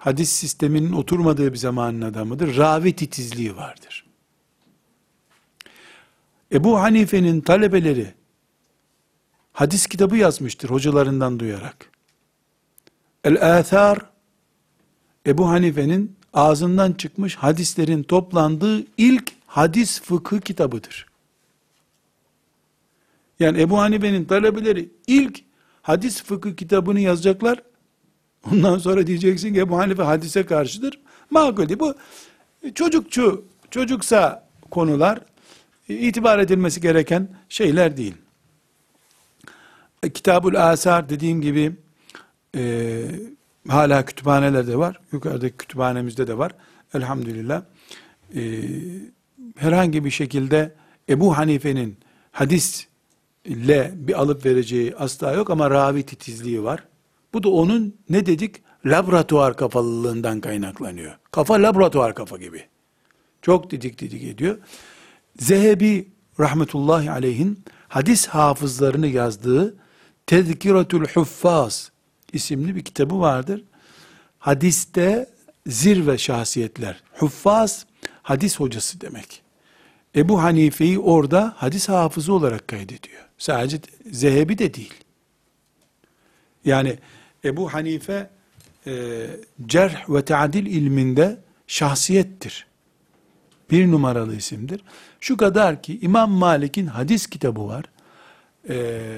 Hadis sisteminin oturmadığı bir zamanın adamıdır. Ravi titizliği vardır. Ebu Hanife'nin talebeleri hadis kitabı yazmıştır hocalarından duyarak. El-Athar Ebu Hanife'nin ağzından çıkmış hadislerin toplandığı ilk hadis fıkıh kitabıdır. Yani Ebu Hanife'nin talebeleri ilk hadis fıkıh kitabını yazacaklar. Ondan sonra diyeceksin ki Ebu Hanife hadise karşıdır. Makul. Bu çocukçu, çocuksa konular itibar edilmesi gereken şeyler değil. Kitabul Asar dediğim gibi e, hala kütüphanelerde var. Yukarıdaki kütüphanemizde de var. Elhamdülillah. E, herhangi bir şekilde Ebu Hanife'nin hadis ile bir alıp vereceği asla yok ama ravi titizliği var. Bu da onun ne dedik? Laboratuvar kafalılığından kaynaklanıyor. Kafa laboratuvar kafa gibi. Çok didik didik ediyor. Zehebi rahmetullahi aleyhin hadis hafızlarını yazdığı Tezkiratül Huffaz isimli bir kitabı vardır. Hadiste zirve şahsiyetler. Huffaz hadis hocası demek. Ebu Hanife'yi orada hadis hafızı olarak kaydediyor. Sadece Zehebi de değil. Yani Ebu Hanife e, cerh ve teadil ilminde şahsiyettir. Bir numaralı isimdir. Şu kadar ki İmam Malik'in hadis kitabı var. Ee,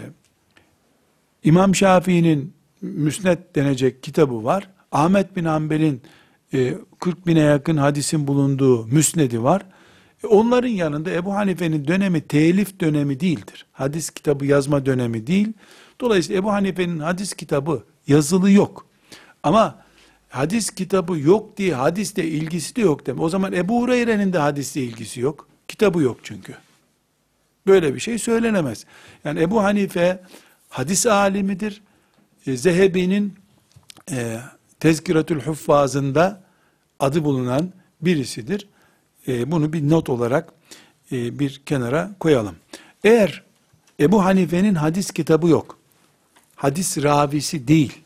İmam Şafii'nin Müsned denecek kitabı var. Ahmet bin Hanbel'in e, 40 bine yakın hadisin bulunduğu Müsned'i var. E, onların yanında Ebu Hanife'nin dönemi telif dönemi değildir. Hadis kitabı yazma dönemi değil. Dolayısıyla Ebu Hanife'nin hadis kitabı yazılı yok. Ama hadis kitabı yok diye hadisle ilgisi de yok deme. O zaman Ebu Hureyre'nin de hadisle ilgisi yok. Kitabı yok çünkü. Böyle bir şey söylenemez. Yani Ebu Hanife hadis alimidir. E, Zehebi'nin e, Tezkiratül Huffazında adı bulunan birisidir. E, bunu bir not olarak e, bir kenara koyalım. Eğer Ebu Hanife'nin hadis kitabı yok, hadis ravisi değil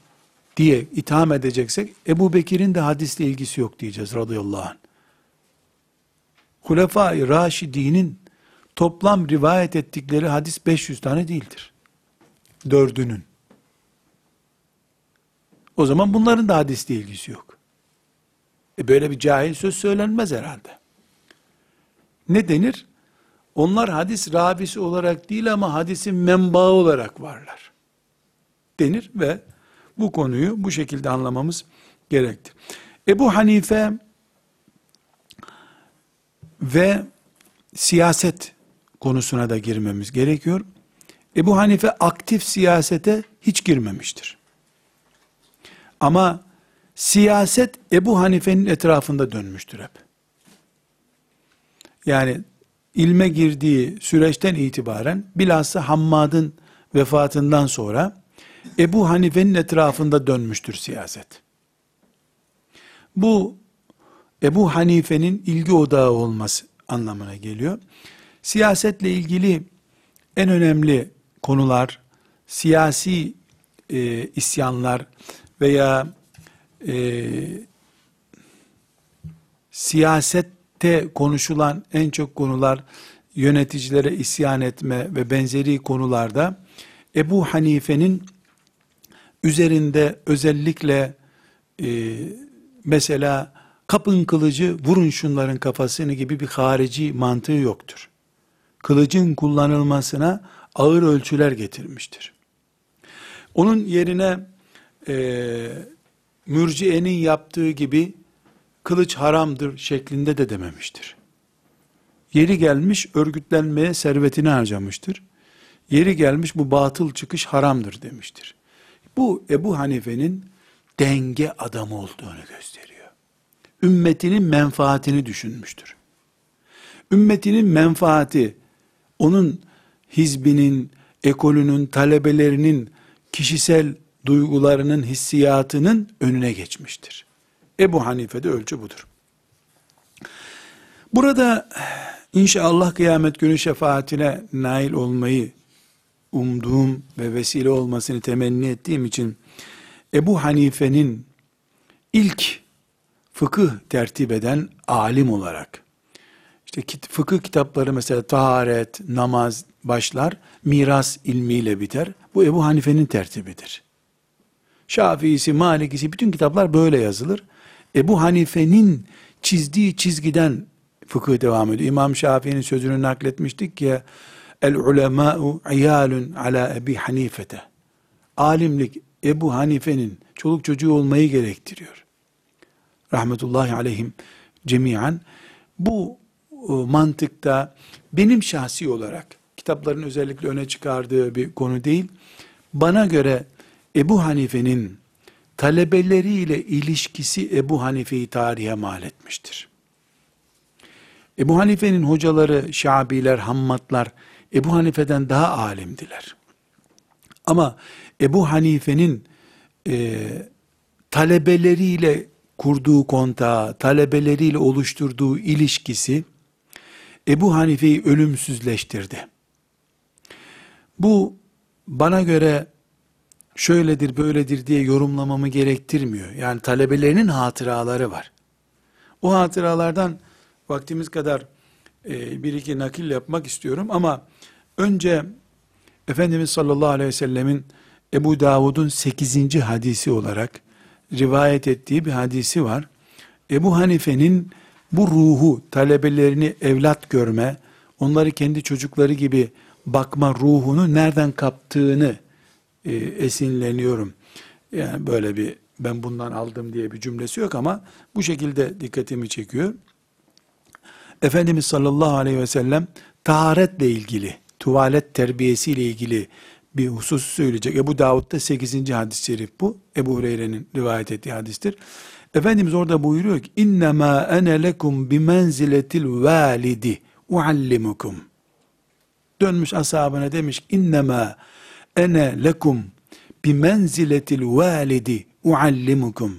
diye itham edeceksek, Ebu Bekir'in de hadisle ilgisi yok diyeceğiz radıyallahu anh. Hulefai Raşidi'nin toplam rivayet ettikleri hadis 500 tane değildir. Dördünün. O zaman bunların da hadisle ilgisi yok. E böyle bir cahil söz söylenmez herhalde. Ne denir? Onlar hadis ravisi olarak değil ama hadisin menbaı olarak varlar. Denir ve bu konuyu bu şekilde anlamamız gerektir. Ebu Hanife ve siyaset konusuna da girmemiz gerekiyor. Ebu Hanife aktif siyasete hiç girmemiştir. Ama siyaset Ebu Hanife'nin etrafında dönmüştür hep. Yani ilme girdiği süreçten itibaren bilhassa Hammad'ın vefatından sonra Ebu Hanife'nin etrafında dönmüştür siyaset. Bu Ebu Hanife'nin ilgi odağı olması anlamına geliyor. Siyasetle ilgili en önemli konular, siyasi e, isyanlar veya e, siyasette konuşulan en çok konular yöneticilere isyan etme ve benzeri konularda Ebu Hanife'nin üzerinde özellikle e, mesela kapın kılıcı vurun şunların kafasını gibi bir harici mantığı yoktur. Kılıcın kullanılmasına ağır ölçüler getirmiştir. Onun yerine e, mürciyenin yaptığı gibi kılıç haramdır şeklinde de dememiştir. Yeri gelmiş örgütlenmeye servetini harcamıştır. Yeri gelmiş bu batıl çıkış haramdır demiştir. Bu Ebu Hanife'nin denge adamı olduğunu gösteriyor. Ümmetinin menfaatini düşünmüştür. Ümmetinin menfaati onun hizbinin, ekolünün, talebelerinin kişisel duygularının, hissiyatının önüne geçmiştir. Ebu Hanife'de ölçü budur. Burada inşallah kıyamet günü şefaatine nail olmayı umduğum ve vesile olmasını temenni ettiğim için Ebu Hanife'nin ilk fıkıh tertip eden alim olarak işte fıkıh kitapları mesela taharet, namaz başlar, miras ilmiyle biter. Bu Ebu Hanife'nin tertibidir. Şafiisi, Malikisi bütün kitaplar böyle yazılır. Ebu Hanife'nin çizdiği çizgiden fıkıh devam ediyor. İmam Şafii'nin sözünü nakletmiştik ki el ulemâ'u iyalun ala Ebi Hanifete. Alimlik Ebu Hanife'nin çoluk çocuğu olmayı gerektiriyor. Rahmetullahi aleyhim cemiyen. Bu e, mantıkta benim şahsi olarak kitapların özellikle öne çıkardığı bir konu değil. Bana göre Ebu Hanife'nin talebeleriyle ilişkisi Ebu Hanife'yi tarihe mal etmiştir. Ebu Hanife'nin hocaları, Şabiler, Hammatlar Ebu Hanife'den daha alimdiler. Ama Ebu Hanife'nin e, talebeleriyle kurduğu kontağı, talebeleriyle oluşturduğu ilişkisi Ebu Hanife'yi ölümsüzleştirdi. Bu bana göre şöyledir böyledir diye yorumlamamı gerektirmiyor. Yani talebelerinin hatıraları var. O hatıralardan vaktimiz kadar e, bir iki nakil yapmak istiyorum ama önce Efendimiz sallallahu aleyhi ve sellemin Ebu Davud'un 8. hadisi olarak rivayet ettiği bir hadisi var. Ebu Hanife'nin bu ruhu, talebelerini evlat görme, onları kendi çocukları gibi bakma ruhunu nereden kaptığını e, esinleniyorum. Yani böyle bir ben bundan aldım diye bir cümlesi yok ama bu şekilde dikkatimi çekiyor. Efendimiz sallallahu aleyhi ve sellem taharetle ilgili, tuvalet terbiyesiyle ilgili bir husus söyleyecek. Ebu Davud'da 8. hadis-i şerif bu. Ebu Hureyre'nin rivayet ettiği hadistir. Efendimiz orada buyuruyor ki innema ene lekum bi menziletil validi uallimukum. Dönmüş ashabına demiş innema ene lekum bi menziletil validi uallimukum.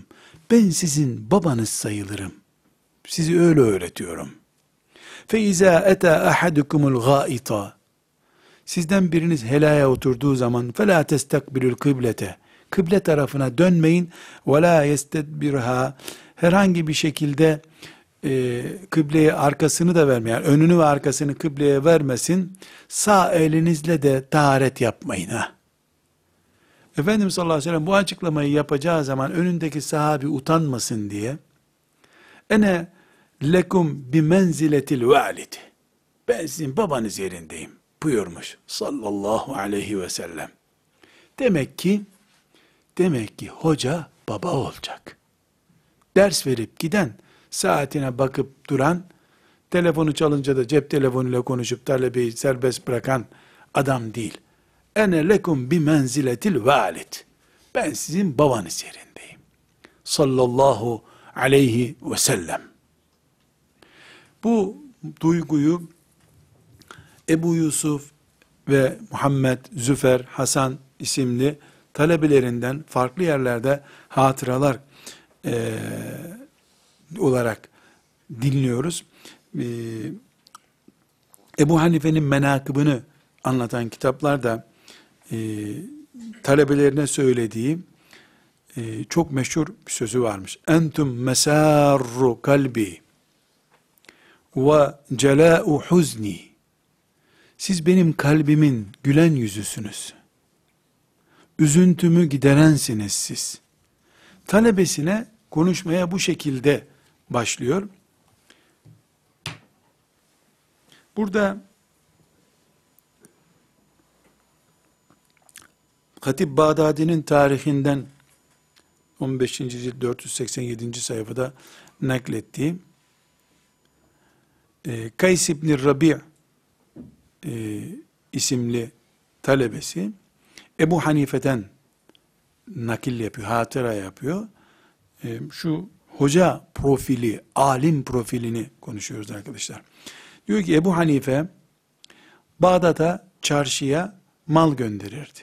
Ben sizin babanız sayılırım. Sizi öyle öğretiyorum. Fe izâ etâ ahadukumul gâita. Sizden biriniz helaya oturduğu zaman فَلَا تَسْتَقْبِلُ الْقِبْلَةَ kıble tarafına dönmeyin. Ve la yestedbirha herhangi bir şekilde e, kıbleye arkasını da vermeyin. Yani önünü ve arkasını kıbleye vermesin. Sağ elinizle de taharet yapmayın ha. Efendimiz sallallahu aleyhi ve sellem bu açıklamayı yapacağı zaman önündeki sahabi utanmasın diye ene lekum bi menziletil valid ben sizin babanız yerindeyim buyurmuş sallallahu aleyhi ve sellem. Demek ki Demek ki hoca baba olacak. Ders verip giden, saatine bakıp duran, telefonu çalınca da cep telefonuyla konuşup talebeyi serbest bırakan adam değil. Ene lekum bi menziletil valid. Ben sizin babanız yerindeyim. Sallallahu aleyhi ve sellem. Bu duyguyu Ebu Yusuf ve Muhammed, Züfer, Hasan isimli talebelerinden farklı yerlerde hatıralar e, olarak dinliyoruz. E, Ebu Hanife'nin menakıbını anlatan kitaplarda e, talebelerine söylediği e, çok meşhur bir sözü varmış. Entum mesarru kalbi ve celâ'u huzni. Siz benim kalbimin gülen yüzüsünüz. Üzüntümü giderensiniz siz. Talebesine konuşmaya bu şekilde başlıyor. Burada Hatip Bağdadi'nin tarihinden 15. cilt 487. sayfada naklettiği e, Kays İbni Rabi' e, isimli talebesi Ebu Hanife'den nakil yapıyor, hatıra yapıyor. E, şu hoca profili, alim profilini konuşuyoruz arkadaşlar. Diyor ki Ebu Hanife Bağdat'a, çarşıya mal gönderirdi.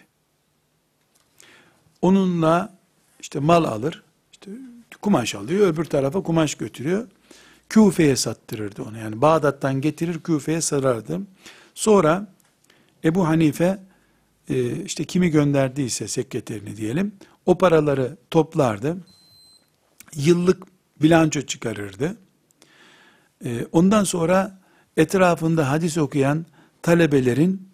Onunla işte mal alır, işte kumaş alıyor, öbür tarafa kumaş götürüyor. Küfe'ye sattırırdı onu. Yani Bağdat'tan getirir Küfe'ye sarardı. Sonra Ebu Hanife e, işte kimi gönderdiyse sekreterini diyelim o paraları toplardı. Yıllık bilanço çıkarırdı. E, ondan sonra etrafında hadis okuyan talebelerin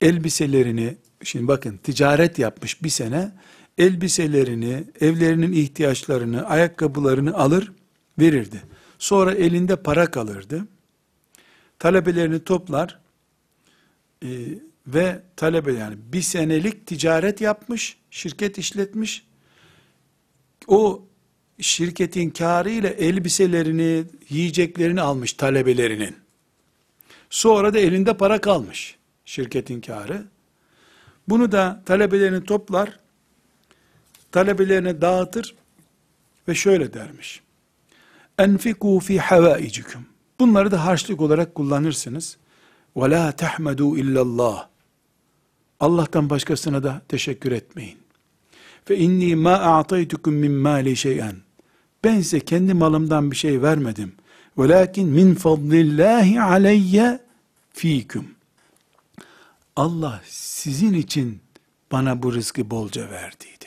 elbiselerini şimdi bakın ticaret yapmış bir sene elbiselerini, evlerinin ihtiyaçlarını, ayakkabılarını alır verirdi. Sonra elinde para kalırdı. Talebelerini toplar e, ve talebe yani bir senelik ticaret yapmış, şirket işletmiş. O şirketin karı ile elbiselerini, yiyeceklerini almış talebelerinin. Sonra da elinde para kalmış şirketin karı. Bunu da talebelerini toplar, talebelerine dağıtır ve şöyle dermiş. Enfiku fi havaicikum. Bunları da harçlık olarak kullanırsınız. Ve la tahmedu illallah. Allah'tan başkasına da teşekkür etmeyin. Fe inni ma a'taytukum min mali şey'en. Ben size kendi malımdan bir şey vermedim. Velakin min fadlillahi aleyye fikum. Allah sizin için bana bu rızkı bolca verdiydi.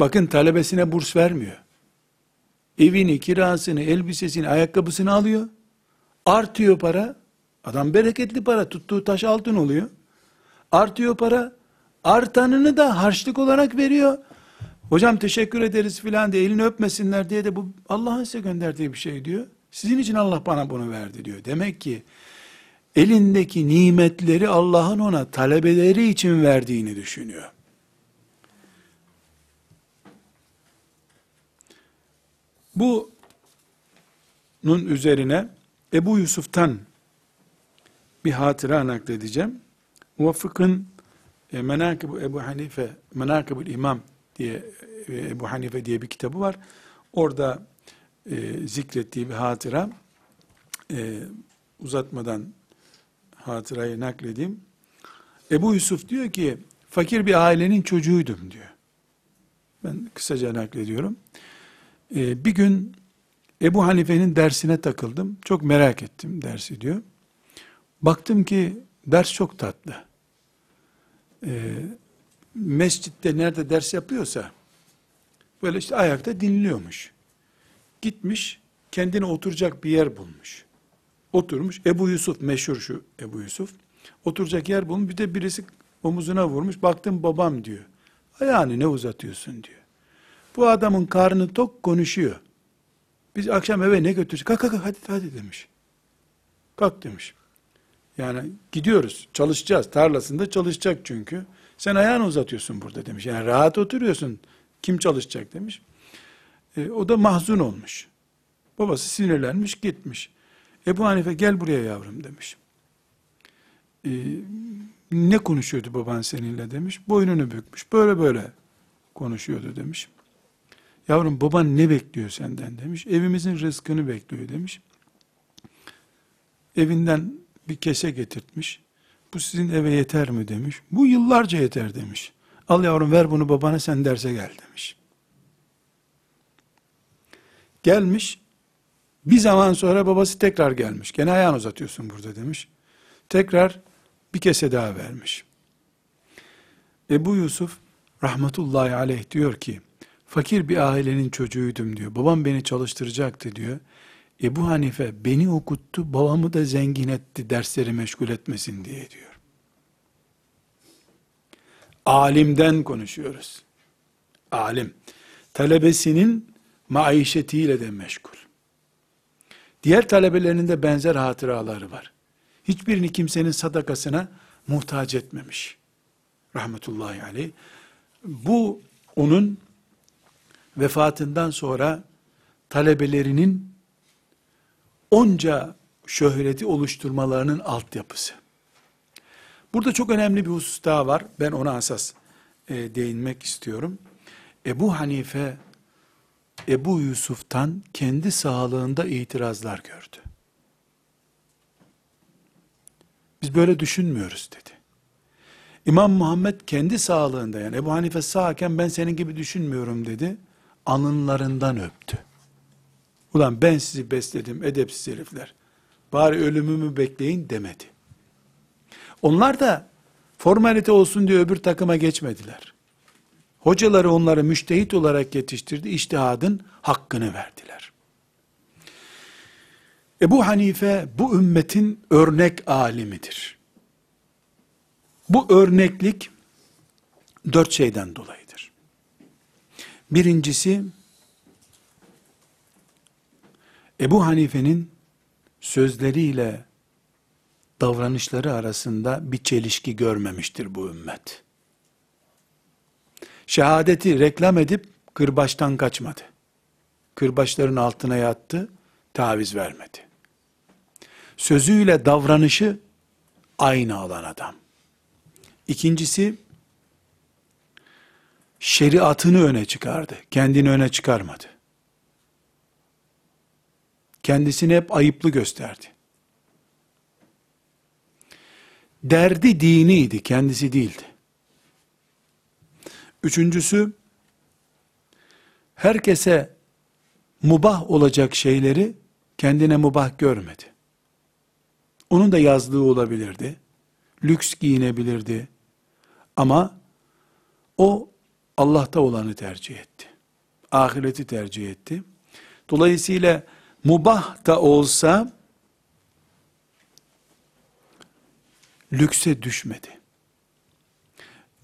Bakın talebesine burs vermiyor. Evini, kirasını, elbisesini, ayakkabısını alıyor. Artıyor para. Adam bereketli para. Tuttuğu taş altın oluyor. Artıyor para. Artanını da harçlık olarak veriyor. Hocam teşekkür ederiz filan diye elini öpmesinler diye de bu Allah'ın size gönderdiği bir şey diyor. Sizin için Allah bana bunu verdi diyor. Demek ki elindeki nimetleri Allah'ın ona talebeleri için verdiğini düşünüyor. Bu nun üzerine Ebu Yusuf'tan bir hatıra nakledeceğim. Muvaffık'ın e, menakib Ebu Hanife, menakib İmam diye e, Ebu Hanife diye bir kitabı var. Orada e, zikrettiği bir hatıra e, uzatmadan hatırayı nakledeyim. Ebu Yusuf diyor ki fakir bir ailenin çocuğuydum diyor. Ben kısaca naklediyorum. Ee, bir gün Ebu Hanife'nin dersine takıldım. Çok merak ettim dersi diyor. Baktım ki ders çok tatlı. Ee, mescitte nerede ders yapıyorsa böyle işte ayakta dinliyormuş. Gitmiş kendine oturacak bir yer bulmuş. Oturmuş. Ebu Yusuf meşhur şu Ebu Yusuf. Oturacak yer bulmuş. Bir de birisi omuzuna vurmuş. Baktım babam diyor. Ayağını ne uzatıyorsun diyor. Bu adamın karnı tok konuşuyor. Biz akşam eve ne götüreceğiz? Kalk kalk hadi hadi demiş. Kalk demiş. Yani gidiyoruz, çalışacağız. Tarlasında çalışacak çünkü. Sen ayağını uzatıyorsun burada demiş. Yani rahat oturuyorsun. Kim çalışacak demiş. E, o da mahzun olmuş. Babası sinirlenmiş gitmiş. Ebu Hanife gel buraya yavrum demiş. E, ne konuşuyordu baban seninle demiş. Boynunu bükmüş. Böyle böyle konuşuyordu demiş. Yavrum baban ne bekliyor senden demiş. Evimizin rızkını bekliyor demiş. Evinden bir kese getirtmiş. Bu sizin eve yeter mi demiş. Bu yıllarca yeter demiş. Al yavrum ver bunu babana sen derse gel demiş. Gelmiş. Bir zaman sonra babası tekrar gelmiş. Gene ayağını uzatıyorsun burada demiş. Tekrar bir kese daha vermiş. Ebu Yusuf rahmetullahi aleyh diyor ki, fakir bir ailenin çocuğuydum diyor. Babam beni çalıştıracaktı diyor. Ebu Hanife beni okuttu, babamı da zengin etti dersleri meşgul etmesin diye diyor. Alimden konuşuyoruz. Alim. Talebesinin maişetiyle de meşgul. Diğer talebelerinin de benzer hatıraları var. Hiçbirini kimsenin sadakasına muhtaç etmemiş. Rahmetullahi aleyh. Bu onun vefatından sonra talebelerinin onca şöhreti oluşturmalarının altyapısı. Burada çok önemli bir husus daha var. Ben ona asas e, değinmek istiyorum. Ebu Hanife, Ebu Yusuf'tan kendi sağlığında itirazlar gördü. Biz böyle düşünmüyoruz dedi. İmam Muhammed kendi sağlığında yani Ebu Hanife sağken ben senin gibi düşünmüyorum dedi. Alınlarından öptü. Ulan ben sizi besledim edepsiz herifler. Bari ölümümü bekleyin demedi. Onlar da formalite olsun diye öbür takıma geçmediler. Hocaları onları müştehit olarak yetiştirdi. İçtihadın hakkını verdiler. Ebu Hanife bu ümmetin örnek alimidir. Bu örneklik dört şeyden dolayıdır. Birincisi, Ebu Hanife'nin sözleriyle davranışları arasında bir çelişki görmemiştir bu ümmet. Şehadeti reklam edip kırbaçtan kaçmadı. Kırbaçların altına yattı, taviz vermedi. Sözüyle davranışı aynı alan adam. İkincisi, şeriatını öne çıkardı. Kendini öne çıkarmadı. Kendisini hep ayıplı gösterdi. Derdi diniydi, kendisi değildi. Üçüncüsü, herkese mubah olacak şeyleri kendine mubah görmedi. Onun da yazdığı olabilirdi. Lüks giyinebilirdi. Ama o Allah'ta olanı tercih etti. Ahireti tercih etti. Dolayısıyla mubah da olsa lükse düşmedi.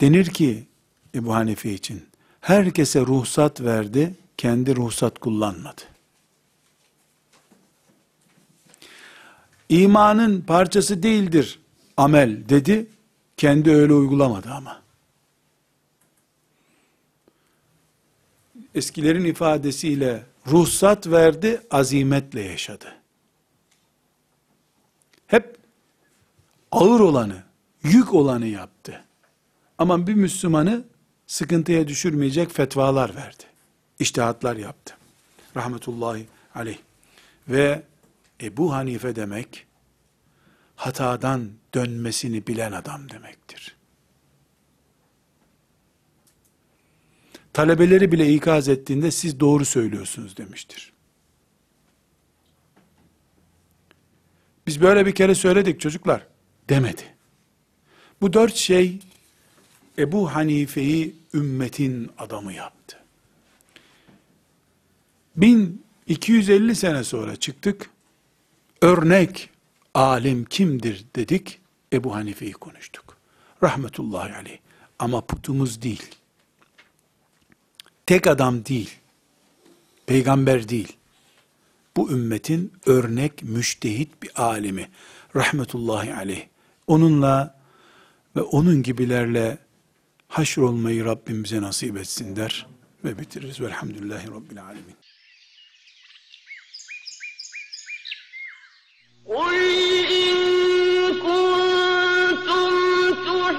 Denir ki Ebu Hanife için herkese ruhsat verdi, kendi ruhsat kullanmadı. İmanın parçası değildir amel dedi, kendi öyle uygulamadı ama. Eskilerin ifadesiyle ruhsat verdi, azimetle yaşadı. Hep ağır olanı, yük olanı yaptı. Ama bir Müslümanı sıkıntıya düşürmeyecek fetvalar verdi. İştihatlar yaptı. Rahmetullahi aleyh. Ve Ebu Hanife demek, hatadan dönmesini bilen adam demektir. Talebeleri bile ikaz ettiğinde siz doğru söylüyorsunuz demiştir. Biz böyle bir kere söyledik çocuklar demedi. Bu dört şey Ebu Hanife'yi ümmetin adamı yaptı. 1250 sene sonra çıktık. Örnek alim kimdir dedik. Ebu Hanife'yi konuştuk. Rahmetullahi aleyh. Ama putumuz değil Tek adam değil. Peygamber değil. Bu ümmetin örnek müştehit bir alimi. Rahmetullahi aleyh. Onunla ve onun gibilerle haşr olmayı Rabbim bize nasip etsin der. ve bitiririz. Velhamdülillahi Rabbil Alemin. قل إن كنتم تحبون